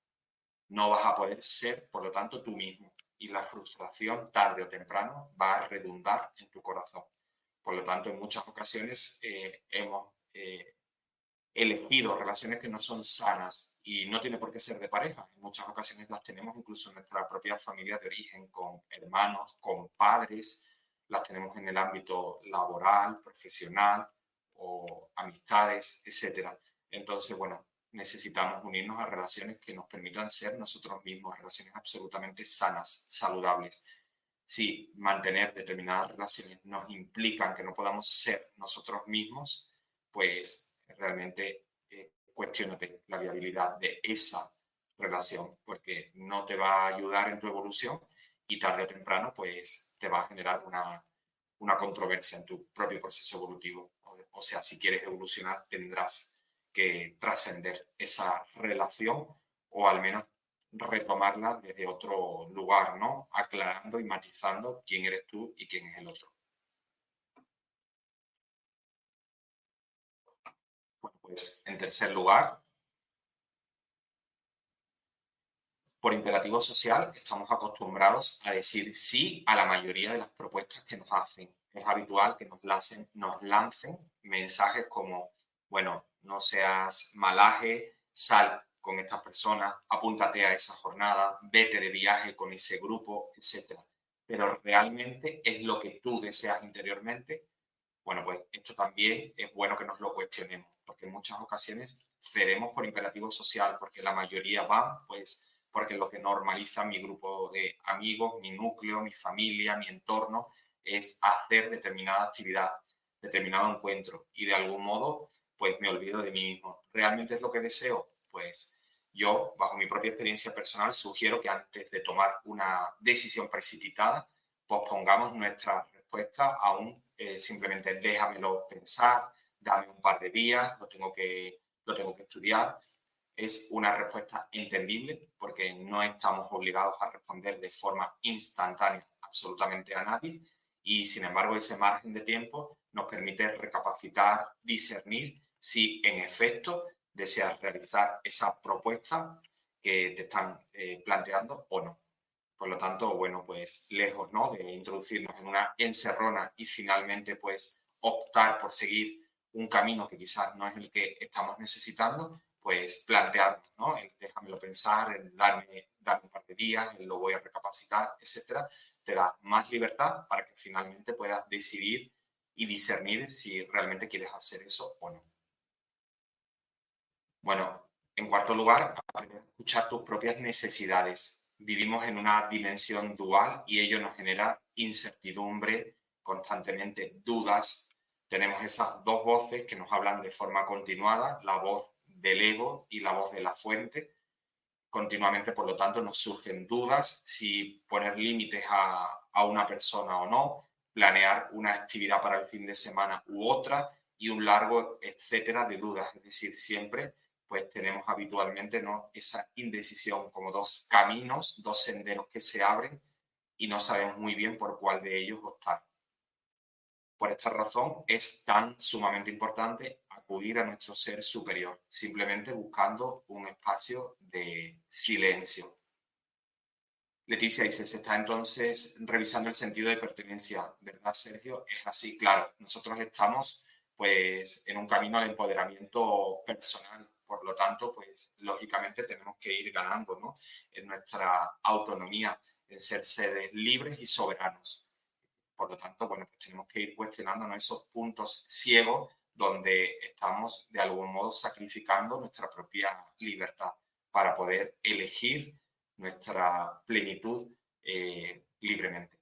S2: no vas a poder ser, por lo tanto, tú mismo. Y la frustración, tarde o temprano, va a redundar en tu corazón. Por lo tanto, en muchas ocasiones eh, hemos eh, elegido relaciones que no son sanas y no tiene por qué ser de pareja. En muchas ocasiones las tenemos incluso en nuestra propia familia de origen, con hermanos, con padres, las tenemos en el ámbito laboral, profesional o amistades, etc. Entonces, bueno, necesitamos unirnos a relaciones que nos permitan ser nosotros mismos, relaciones absolutamente sanas, saludables. Si mantener determinadas relaciones nos implican que no podamos ser nosotros mismos, pues realmente eh, cuestionate la viabilidad de esa relación, porque no te va a ayudar en tu evolución y tarde o temprano pues te va a generar una, una controversia en tu propio proceso evolutivo. o sea, si quieres evolucionar tendrás que trascender esa relación o al menos retomarla desde otro lugar, ¿no? Aclarando y matizando quién eres tú y quién es el otro. Bueno, pues en tercer lugar, por imperativo social estamos acostumbrados a decir sí a la mayoría de las propuestas que nos hacen. Es habitual que nos lancen, nos lancen mensajes como, bueno, no seas malaje, sal con estas personas, apúntate a esa jornada, vete de viaje con ese grupo, etc. Pero realmente es lo que tú deseas interiormente. Bueno, pues esto también es bueno que nos lo cuestionemos, porque en muchas ocasiones cedemos por imperativo social, porque la mayoría van, pues, porque lo que normaliza mi grupo de amigos, mi núcleo, mi familia, mi entorno, es hacer determinada actividad, determinado encuentro. Y de algún modo, pues me olvido de mí mismo. ¿Realmente es lo que deseo? Pues yo, bajo mi propia experiencia personal, sugiero que antes de tomar una decisión precipitada, pospongamos nuestra respuesta aún eh, simplemente déjamelo pensar, dame un par de días, lo tengo que, lo tengo que estudiar. Es una respuesta entendible porque no estamos obligados a responder de forma instantánea absolutamente a nadie y sin embargo ese margen de tiempo nos permite recapacitar, discernir si en efecto deseas realizar esa propuesta que te están eh, planteando o no. Por lo tanto, bueno, pues lejos ¿no? de introducirnos en una encerrona y finalmente pues optar por seguir un camino que quizás no es el que estamos necesitando, pues plantearnos, ¿no? El déjamelo pensar, el darme, darme un par de días, el lo voy a recapacitar, etcétera, te da más libertad para que finalmente puedas decidir y discernir si realmente quieres hacer eso o no. Bueno, en cuarto lugar, escuchar tus propias necesidades. Vivimos en una dimensión dual y ello nos genera incertidumbre, constantemente dudas. Tenemos esas dos voces que nos hablan de forma continuada, la voz del ego y la voz de la fuente. Continuamente, por lo tanto, nos surgen dudas si poner límites a, a una persona o no, planear una actividad para el fin de semana u otra y un largo etcétera de dudas. Es decir, siempre pues tenemos habitualmente ¿no? esa indecisión, como dos caminos, dos senderos que se abren y no sabemos muy bien por cuál de ellos optar. Por esta razón es tan sumamente importante acudir a nuestro ser superior, simplemente buscando un espacio de silencio. Leticia dice, se está entonces revisando el sentido de pertenencia, ¿verdad, Sergio? Es así, claro. Nosotros estamos pues en un camino al empoderamiento personal, por lo tanto, pues lógicamente tenemos que ir ganando ¿no? en nuestra autonomía, en ser seres libres y soberanos. Por lo tanto, bueno, pues tenemos que ir cuestionándonos esos puntos ciegos donde estamos de algún modo sacrificando nuestra propia libertad para poder elegir nuestra plenitud eh, libremente.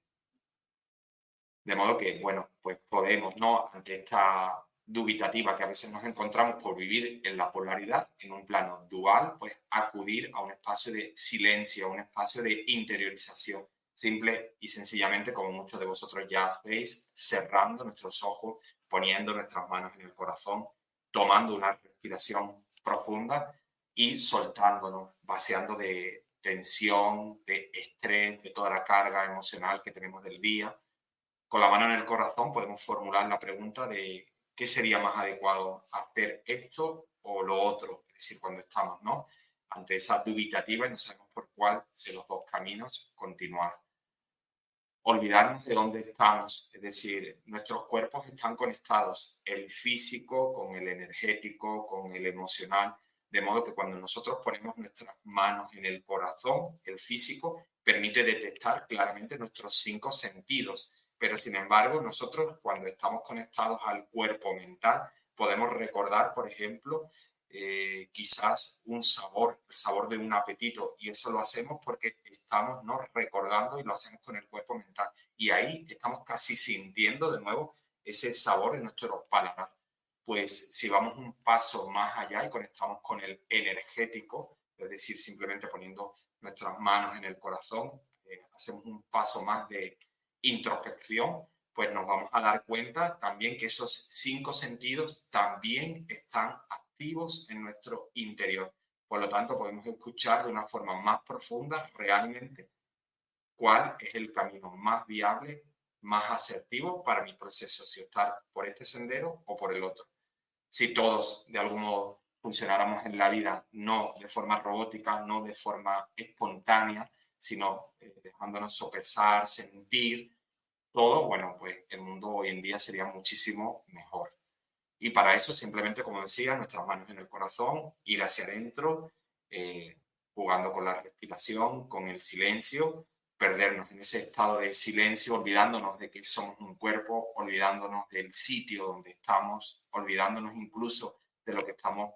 S2: De modo que, bueno, pues podemos, ¿no? Ante esta dubitativa que a veces nos encontramos por vivir en la polaridad, en un plano dual, pues acudir a un espacio de silencio, a un espacio de interiorización, simple y sencillamente, como muchos de vosotros ya hacéis, cerrando nuestros ojos, poniendo nuestras manos en el corazón, tomando una respiración profunda y soltándonos, vaciando de tensión, de estrés, de toda la carga emocional que tenemos del día. Con la mano en el corazón podemos formular la pregunta de qué sería más adecuado, hacer esto o lo otro, es decir, cuando estamos ¿no? ante esa dubitativa y no sabemos por cuál de los dos caminos continuar. Olvidarnos de dónde estamos, es decir, nuestros cuerpos están conectados, el físico con el energético, con el emocional, de modo que cuando nosotros ponemos nuestras manos en el corazón, el físico permite detectar claramente nuestros cinco sentidos, pero sin embargo, nosotros cuando estamos conectados al cuerpo mental, podemos recordar, por ejemplo, eh, quizás un sabor, el sabor de un apetito, y eso lo hacemos porque estamos ¿no? recordando y lo hacemos con el cuerpo mental. Y ahí estamos casi sintiendo de nuevo ese sabor en nuestro paladar. Pues si vamos un paso más allá y conectamos con el energético, es decir, simplemente poniendo nuestras manos en el corazón, eh, hacemos un paso más de introspección, pues nos vamos a dar cuenta también que esos cinco sentidos también están activos en nuestro interior. Por lo tanto, podemos escuchar de una forma más profunda realmente cuál es el camino más viable, más asertivo para mi proceso, si optar por este sendero o por el otro. Si todos de algún modo funcionáramos en la vida no de forma robótica, no de forma espontánea, sino eh, dejándonos sopesar, sentir, todo, bueno, pues el mundo hoy en día sería muchísimo mejor. Y para eso simplemente, como decía, nuestras manos en el corazón, ir hacia adentro, eh, jugando con la respiración, con el silencio, perdernos en ese estado de silencio, olvidándonos de que somos un cuerpo, olvidándonos del sitio donde estamos, olvidándonos incluso de lo que estamos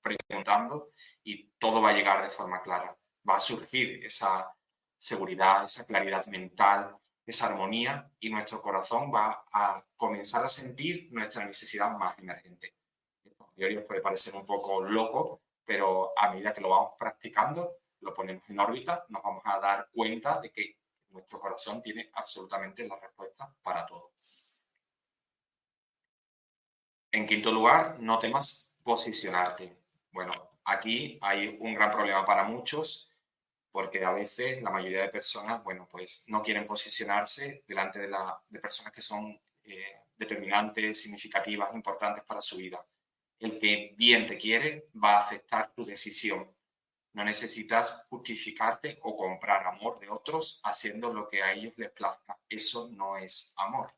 S2: preguntando y todo va a llegar de forma clara. Va a surgir esa seguridad, esa claridad mental, esa armonía y nuestro corazón va a comenzar a sentir nuestra necesidad más emergente. A puede parecer un poco loco, pero a medida que lo vamos practicando, lo ponemos en órbita, nos vamos a dar cuenta de que nuestro corazón tiene absolutamente la respuesta para todo. En quinto lugar, no temas posicionarte. Bueno, aquí hay un gran problema para muchos porque a veces la mayoría de personas, bueno, pues no quieren posicionarse delante de, la, de personas que son eh, determinantes, significativas, importantes para su vida. El que bien te quiere va a aceptar tu decisión. No necesitas justificarte o comprar amor de otros haciendo lo que a ellos les plazca. Eso no es amor.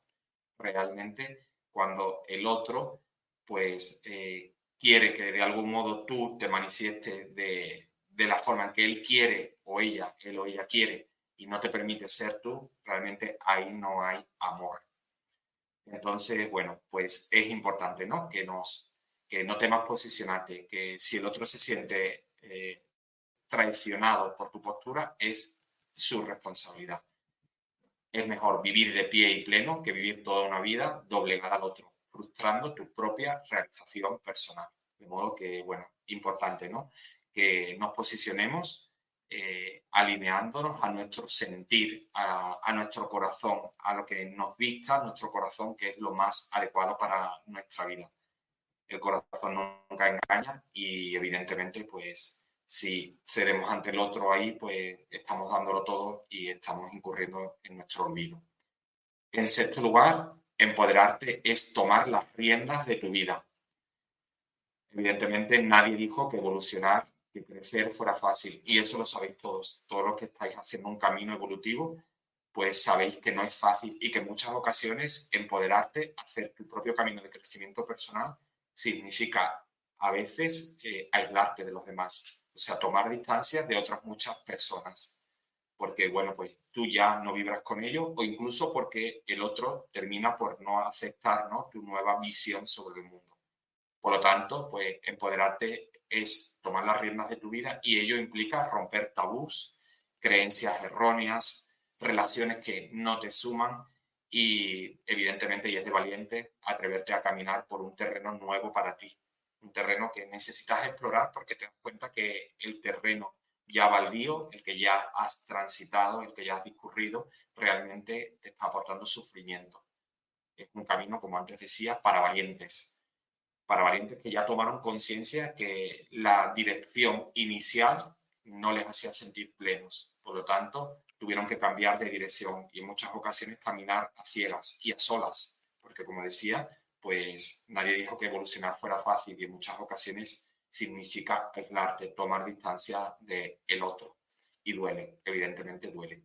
S2: Realmente, cuando el otro, pues, eh, quiere que de algún modo tú te manifiestes de, de la forma en que él quiere o ella, él o ella quiere y no te permite ser tú, realmente ahí no hay amor. Entonces, bueno, pues es importante, ¿no? Que, nos, que no temas posicionarte, que si el otro se siente eh, traicionado por tu postura, es su responsabilidad. Es mejor vivir de pie y pleno que vivir toda una vida doblegada al otro, frustrando tu propia realización personal. De modo que, bueno, importante, ¿no? que nos posicionemos eh, alineándonos a nuestro sentir, a, nuestro corazón, a lo que nos vista nuestro corazón, que es lo más adecuado para nuestra vida. El corazón nunca engaña y evidentemente, pues, si cedemos ante el otro ahí, pues estamos dándolo todo y estamos incurriendo en nuestro olvido. En sexto lugar, empoderarte es tomar las riendas de tu vida. Evidentemente, nadie dijo que evolucionar, que crecer fuera fácil y eso lo sabéis todos. Todos los que estáis haciendo un camino evolutivo, pues sabéis que no es fácil y que en muchas ocasiones empoderarte, hacer tu propio camino de crecimiento personal, significa a veces eh, aislarte de los demás, o sea, tomar distancia de otras muchas personas, porque bueno, pues tú ya no vibras con ellos o incluso porque el otro termina por no aceptar ¿no? tu nueva visión sobre el mundo. Por lo tanto, pues empoderarte es tomar las riendas de tu vida y ello implica romper tabús, creencias erróneas, relaciones que no te suman y evidentemente, y es de valiente, atreverte a caminar por un terreno nuevo para ti, un terreno que necesitas explorar porque te das cuenta que el terreno ya baldío, el que ya has transitado, el que ya has discurrido, realmente te está aportando sufrimiento. Es un camino, como antes decía, para valientes, para valientes que ya tomaron conciencia que la dirección inicial no les hacía sentir plenos. Por lo tanto, tuvieron que cambiar de dirección y en muchas ocasiones caminar a ciegas y a solas, porque como decía, pues nadie dijo que evolucionar fuera fácil y en muchas ocasiones significa aislarte, tomar distancia del el otro. Y duele, evidentemente duele.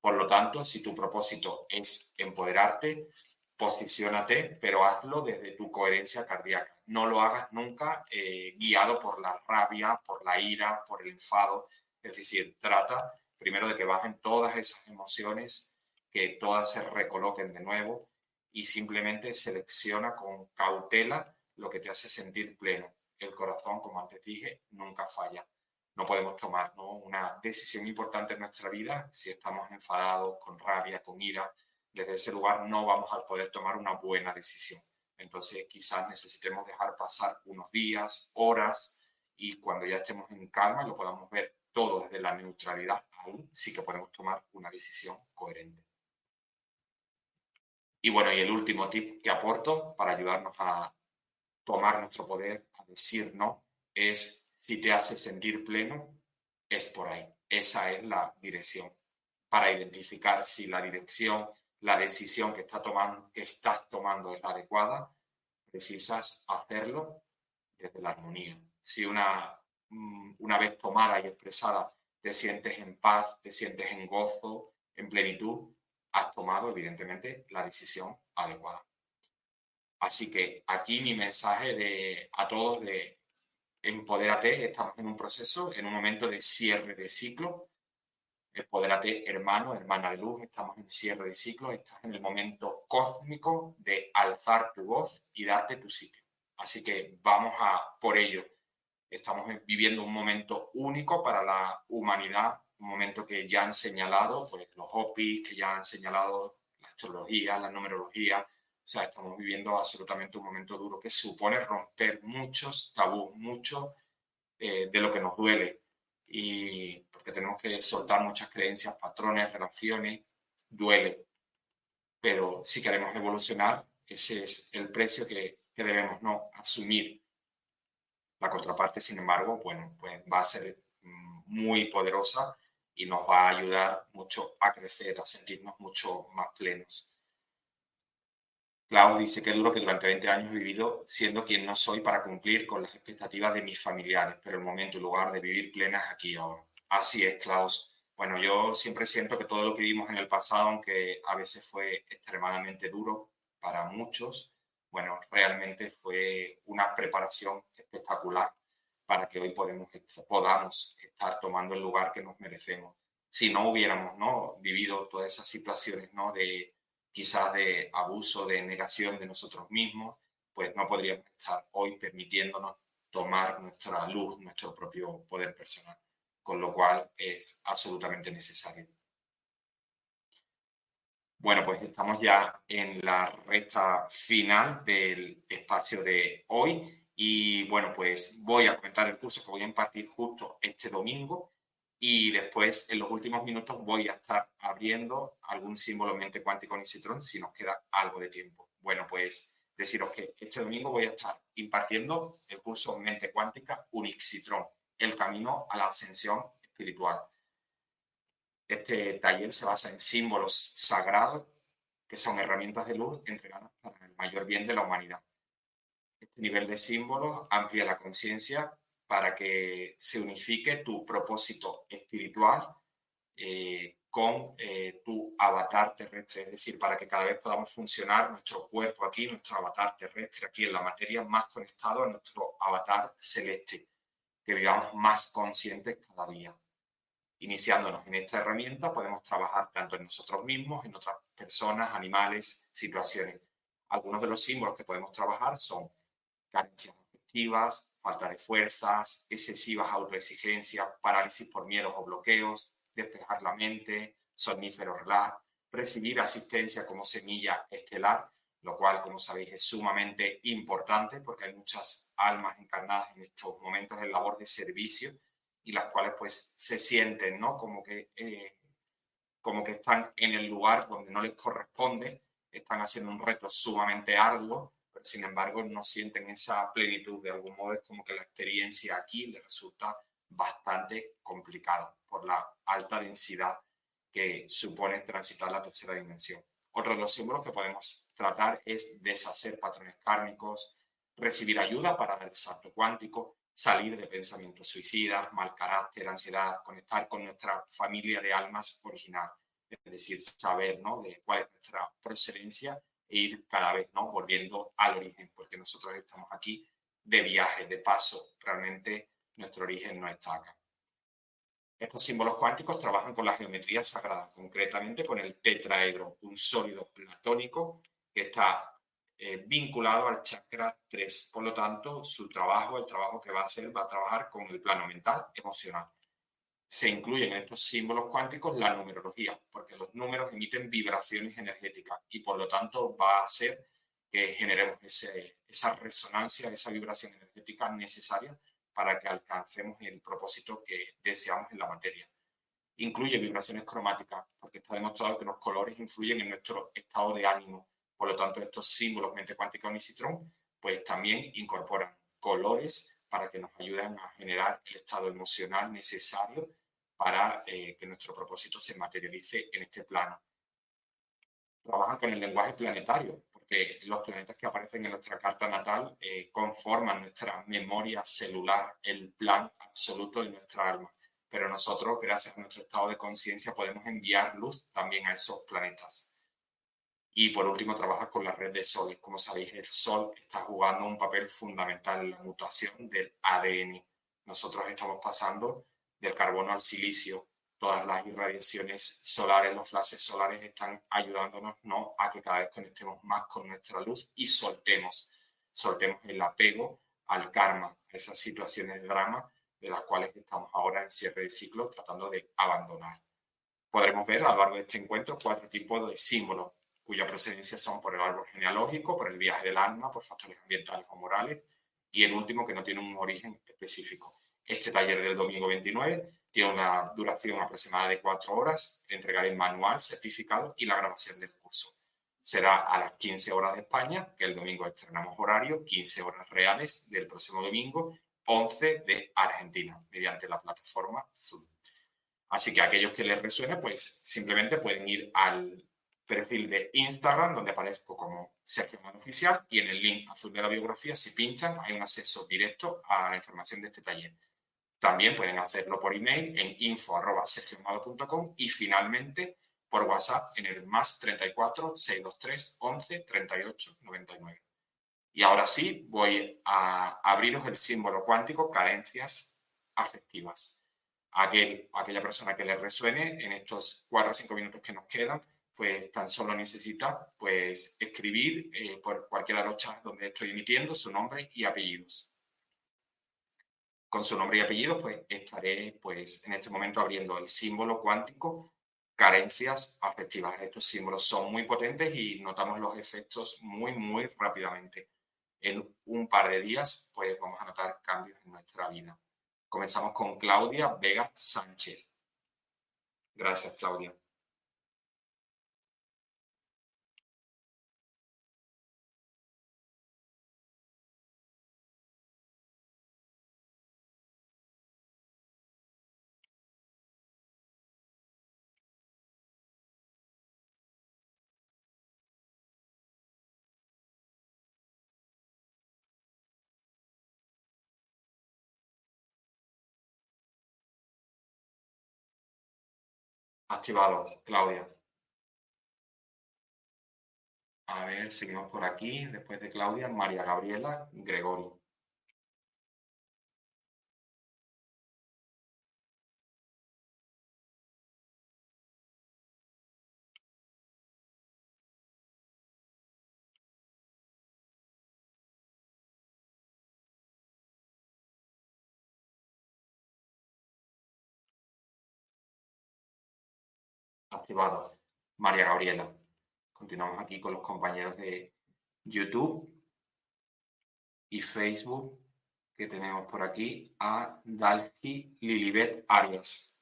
S2: Por lo tanto, si tu propósito es empoderarte, posiciónate, pero hazlo desde tu coherencia cardíaca. No lo hagas nunca eh, guiado por la rabia, por la ira, por el enfado. Es decir, trata primero de que bajen todas esas emociones, que todas se recoloquen de nuevo y simplemente selecciona con cautela lo que te hace sentir pleno. El corazón, como antes dije, nunca falla. No podemos tomar una decisión importante en nuestra vida si estamos enfadados, con rabia, con ira. Desde ese lugar no vamos a poder tomar una buena decisión. Entonces quizás necesitemos dejar pasar unos días, horas, y cuando ya estemos en calma lo podamos ver todo desde la neutralidad, aún sí que podemos tomar una decisión coherente. Y bueno, y el último tip que aporto para ayudarnos a tomar nuestro poder, a decir no, es si te hace sentir pleno, es por ahí. Esa es la dirección. Para identificar si la dirección, la decisión que, está tomando, que estás tomando es la adecuada, precisas hacerlo desde la armonía. Si una, mm, una vez tomada y expresada te sientes en paz, te sientes en gozo, en plenitud, has tomado evidentemente la decisión adecuada. Así que aquí mi mensaje de, a todos de empodérate, estamos en un proceso, en un momento de cierre de ciclo. Empodérate, hermano, hermana de luz, estamos en cierre de ciclo, estás en el momento cósmico de alzar tu voz y darte tu sitio. Así que vamos a por ello. Estamos viviendo un momento único para la humanidad, un momento que ya han señalado pues, los OPIs, que ya han señalado la astrología, la numerología. O sea, estamos viviendo absolutamente un momento duro que supone romper muchos tabús, mucho eh, de lo que nos duele. Y porque tenemos que soltar muchas creencias, patrones, relaciones, duele. Pero si queremos evolucionar, ese es el precio que, que debemos ¿no? asumir. La contraparte, sin embargo, bueno, pues va a ser mm, muy poderosa y nos va a ayudar mucho a crecer, a sentirnos mucho más plenos. Klaus dice que duro que durante 20 años he vivido siendo quien no soy para cumplir con las expectativas de mis familiares, pero el momento y lugar de vivir plena es aquí ahora. Así es, Klaus. Bueno, yo siempre siento que todo lo que vimos en el pasado, aunque a veces fue extremadamente duro para muchos, bueno, realmente fue una preparación espectacular para que hoy podamos estar tomando el lugar que nos merecemos. Si no hubiéramos ¿no? vivido todas esas situaciones ¿no? de quizás de abuso, de negación de nosotros mismos, pues no podríamos estar hoy permitiéndonos tomar nuestra luz, nuestro propio poder personal, con lo cual es absolutamente necesario. Bueno, pues estamos ya en la recta final del espacio de hoy y bueno, pues voy a comentar el curso que voy a impartir justo este domingo y después en los últimos minutos voy a estar abriendo algún símbolo mente cuántico Citrón si nos queda algo de tiempo. Bueno, pues deciros que este domingo voy a estar impartiendo el curso mente cuántica Unixitrón el camino a la ascensión espiritual. Este taller se basa en símbolos sagrados que son herramientas de luz entregadas para el mayor bien de la humanidad. Este nivel de símbolos amplía la conciencia para que se unifique tu propósito espiritual eh, con eh, tu avatar terrestre, es decir, para que cada vez podamos funcionar nuestro cuerpo aquí, nuestro avatar terrestre aquí en la materia, más conectado a nuestro avatar celeste, que vivamos más conscientes cada día. Iniciándonos en esta herramienta podemos trabajar tanto en nosotros mismos, en otras personas, animales, situaciones. Algunos de los símbolos que podemos trabajar son carencias afectivas, falta de fuerzas, excesivas autoexigencias, parálisis por miedos o bloqueos, despejar la mente, somnífero relax, recibir asistencia como semilla estelar, lo cual, como sabéis, es sumamente importante porque hay muchas almas encarnadas en estos momentos en labor de servicio y las cuales pues se sienten, ¿no? Como que, eh, como que están en el lugar donde no les corresponde, están haciendo un reto sumamente arduo, pero sin embargo no sienten esa plenitud. De algún modo es como que la experiencia aquí les resulta bastante complicada por la alta densidad que supone transitar la tercera dimensión. Otro de los símbolos que podemos tratar es deshacer patrones kármicos, recibir ayuda para el salto cuántico, salir de pensamientos suicidas, mal carácter, ansiedad, conectar con nuestra familia de almas original, es decir, saber ¿no? de cuál es nuestra procedencia e ir cada vez ¿no? volviendo al origen, porque nosotros estamos aquí de viaje, de paso, realmente nuestro origen no está acá. Estos símbolos cuánticos trabajan con la geometría sagrada, concretamente con el tetraedro, un sólido platónico que está eh, vinculado al chakra 3. Por lo tanto, su trabajo, el trabajo que va a hacer, va a trabajar con el plano mental, emocional. Se incluye en estos símbolos cuánticos la numerología, porque los números emiten vibraciones energéticas y por lo tanto va a hacer que generemos esa resonancia, esa vibración energética necesaria para que alcancemos el propósito que deseamos en la materia. Incluye vibraciones cromáticas, porque está demostrado que los colores influyen en nuestro estado de ánimo. Por lo tanto, estos símbolos mente cuántica unicitrón, pues también incorporan colores para que nos ayuden a generar el estado emocional necesario para eh, que nuestro propósito se materialice en este plano. Trabajan con el lenguaje planetario, los planetas que aparecen en nuestra carta natal eh, conforman nuestra memoria celular, el plan absoluto de nuestra alma. Pero nosotros, gracias a nuestro estado de conciencia, podemos enviar luz también a esos planetas. Y por último, trabaja con la red de soles. Como sabéis, el sol está jugando un papel fundamental en la mutación del ADN. Nosotros estamos pasando del carbono al silicio, todas las irradiaciones solares, los flashes solares están ayudándonos ¿no? a que cada vez conectemos más con nuestra luz y soltemos, soltemos el apego al karma, a esas situaciones de drama de las cuales estamos ahora en cierre de ciclo tratando de abandonar. Podremos ver a lo largo de este encuentro cuatro tipos de símbolos cuya procedencia son por el árbol genealógico, por el viaje del alma, por factores ambientales o morales, y el último que no tiene un origen específico. Este taller del domingo 29 tiene una duración aproximada de cuatro horas. Entregaré el manual, certificado y la grabación del curso. Será a las 15 horas de España, que el domingo estrenamos horario, 15 horas reales del próximo domingo, 11 de Argentina, mediante la plataforma Zoom. Así que aquellos que les resuene, pues simplemente pueden ir al perfil de Instagram, donde aparezco como Sergio Man Oficial, y en el link azul de la biografía, si pinchan, hay un acceso directo a la información de este taller. También pueden hacerlo por email en info.sergiomado.com y finalmente por WhatsApp en el más 34 623 11 38 99. Y ahora sí, voy a abriros el símbolo cuántico carencias afectivas. Aquel, aquella persona que le resuene en estos 4 o 5 minutos que nos quedan, pues tan solo necesita pues escribir eh, por cualquiera de los chats donde estoy emitiendo su nombre y apellidos con su nombre y apellido, pues estaré pues en este momento abriendo el símbolo cuántico carencias afectivas. Estos símbolos son muy potentes y notamos los efectos muy, muy rápidamente. En un par de días, pues vamos a notar cambios en nuestra vida. Comenzamos con Claudia Vega Sánchez. Gracias, Claudia. Activado, Claudia. A ver, seguimos por aquí. Después de Claudia, María Gabriela Gregorio. Activado. María Gabriela. Continuamos aquí con los compañeros de YouTube y Facebook que tenemos por aquí a Dalgi Lilibet Arias.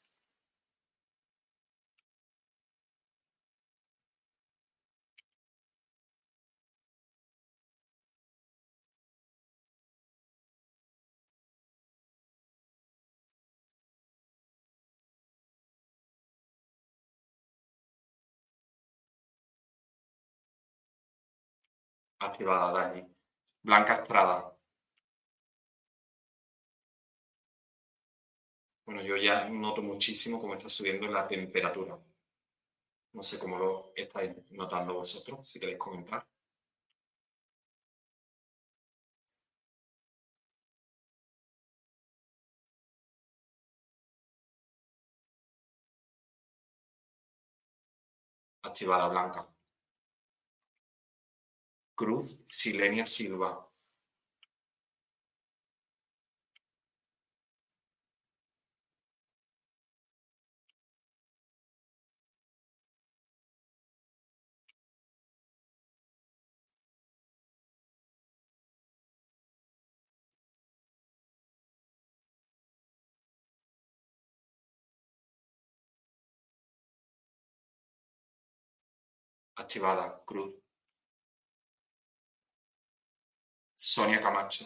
S2: Activada, Dani. Blanca Estrada. Bueno, yo ya noto muchísimo cómo está subiendo la temperatura. No sé cómo lo estáis notando vosotros, si queréis comentar. Activada blanca. Cruz Silenia Silva. Activada, Cruz. Sonia Camacho.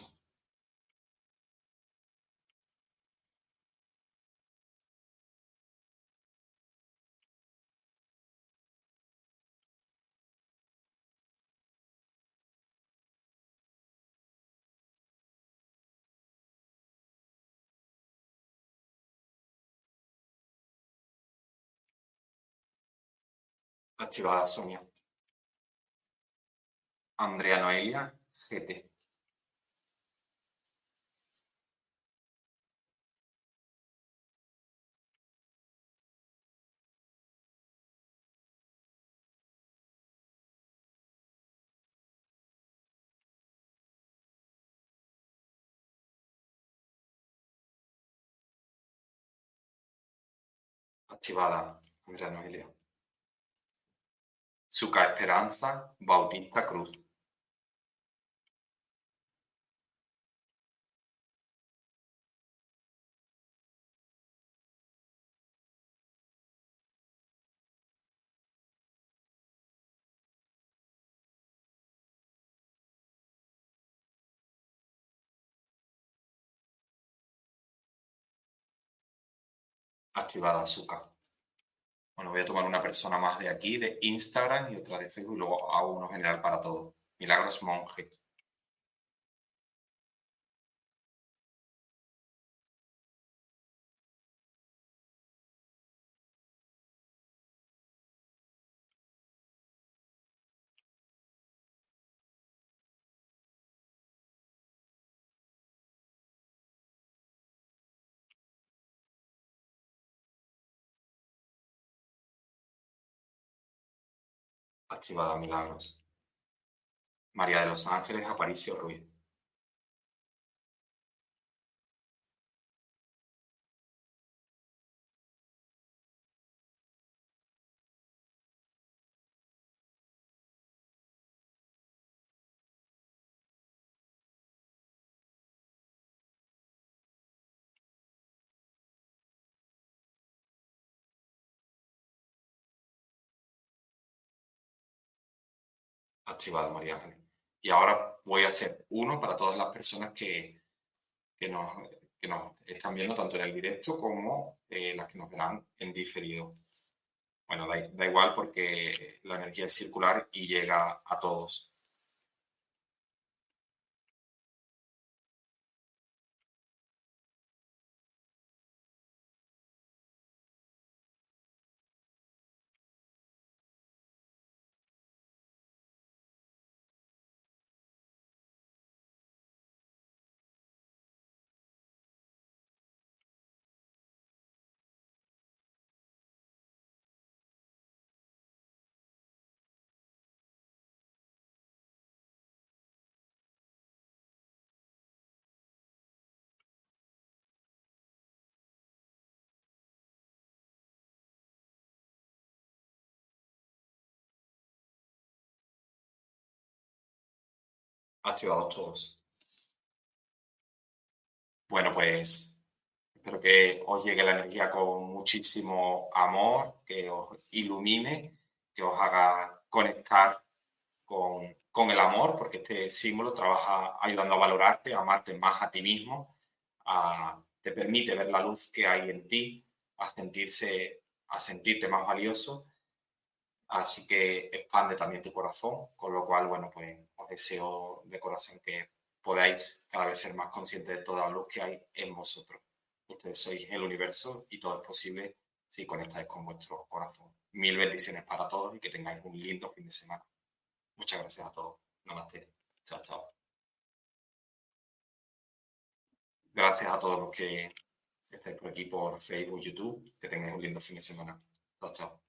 S2: Activada Sonia. Andrea Noelia, GT. Activada, Andrea Noelia. Suca Esperanza Bautista Cruz. Activada azúcar. Bueno, voy a tomar una persona más de aquí, de Instagram y otra de Facebook, y luego hago uno general para todos. Milagros Monje. Activada Milagros. María de los Ángeles Aparicio Ruiz. Activado, María Ángeles. Y ahora voy a hacer uno para todas las personas que, que, nos, que nos están viendo tanto en el directo como eh, las que nos verán en diferido. Bueno, da, da igual porque la energía es circular y llega a todos. Activados todos. Bueno, pues espero que os llegue la energía con muchísimo amor, que os ilumine, que os haga conectar con, con el amor, porque este símbolo trabaja ayudando a valorarte, a amarte más a ti mismo, te permite ver la luz que hay en ti, a, sentirse, a sentirte más valioso. Así que expande también tu corazón, con lo cual, bueno, pues deseo de corazón que podáis cada vez ser más conscientes de toda la luz que hay en vosotros. Ustedes sois el universo y todo es posible si conectáis con vuestro corazón. Mil bendiciones para todos y que tengáis un lindo fin de semana. Muchas gracias a todos. Namaste. Chao, chao. Gracias a todos los que estáis por aquí por Facebook, YouTube. Que tengáis un lindo fin de semana. Chao, chao.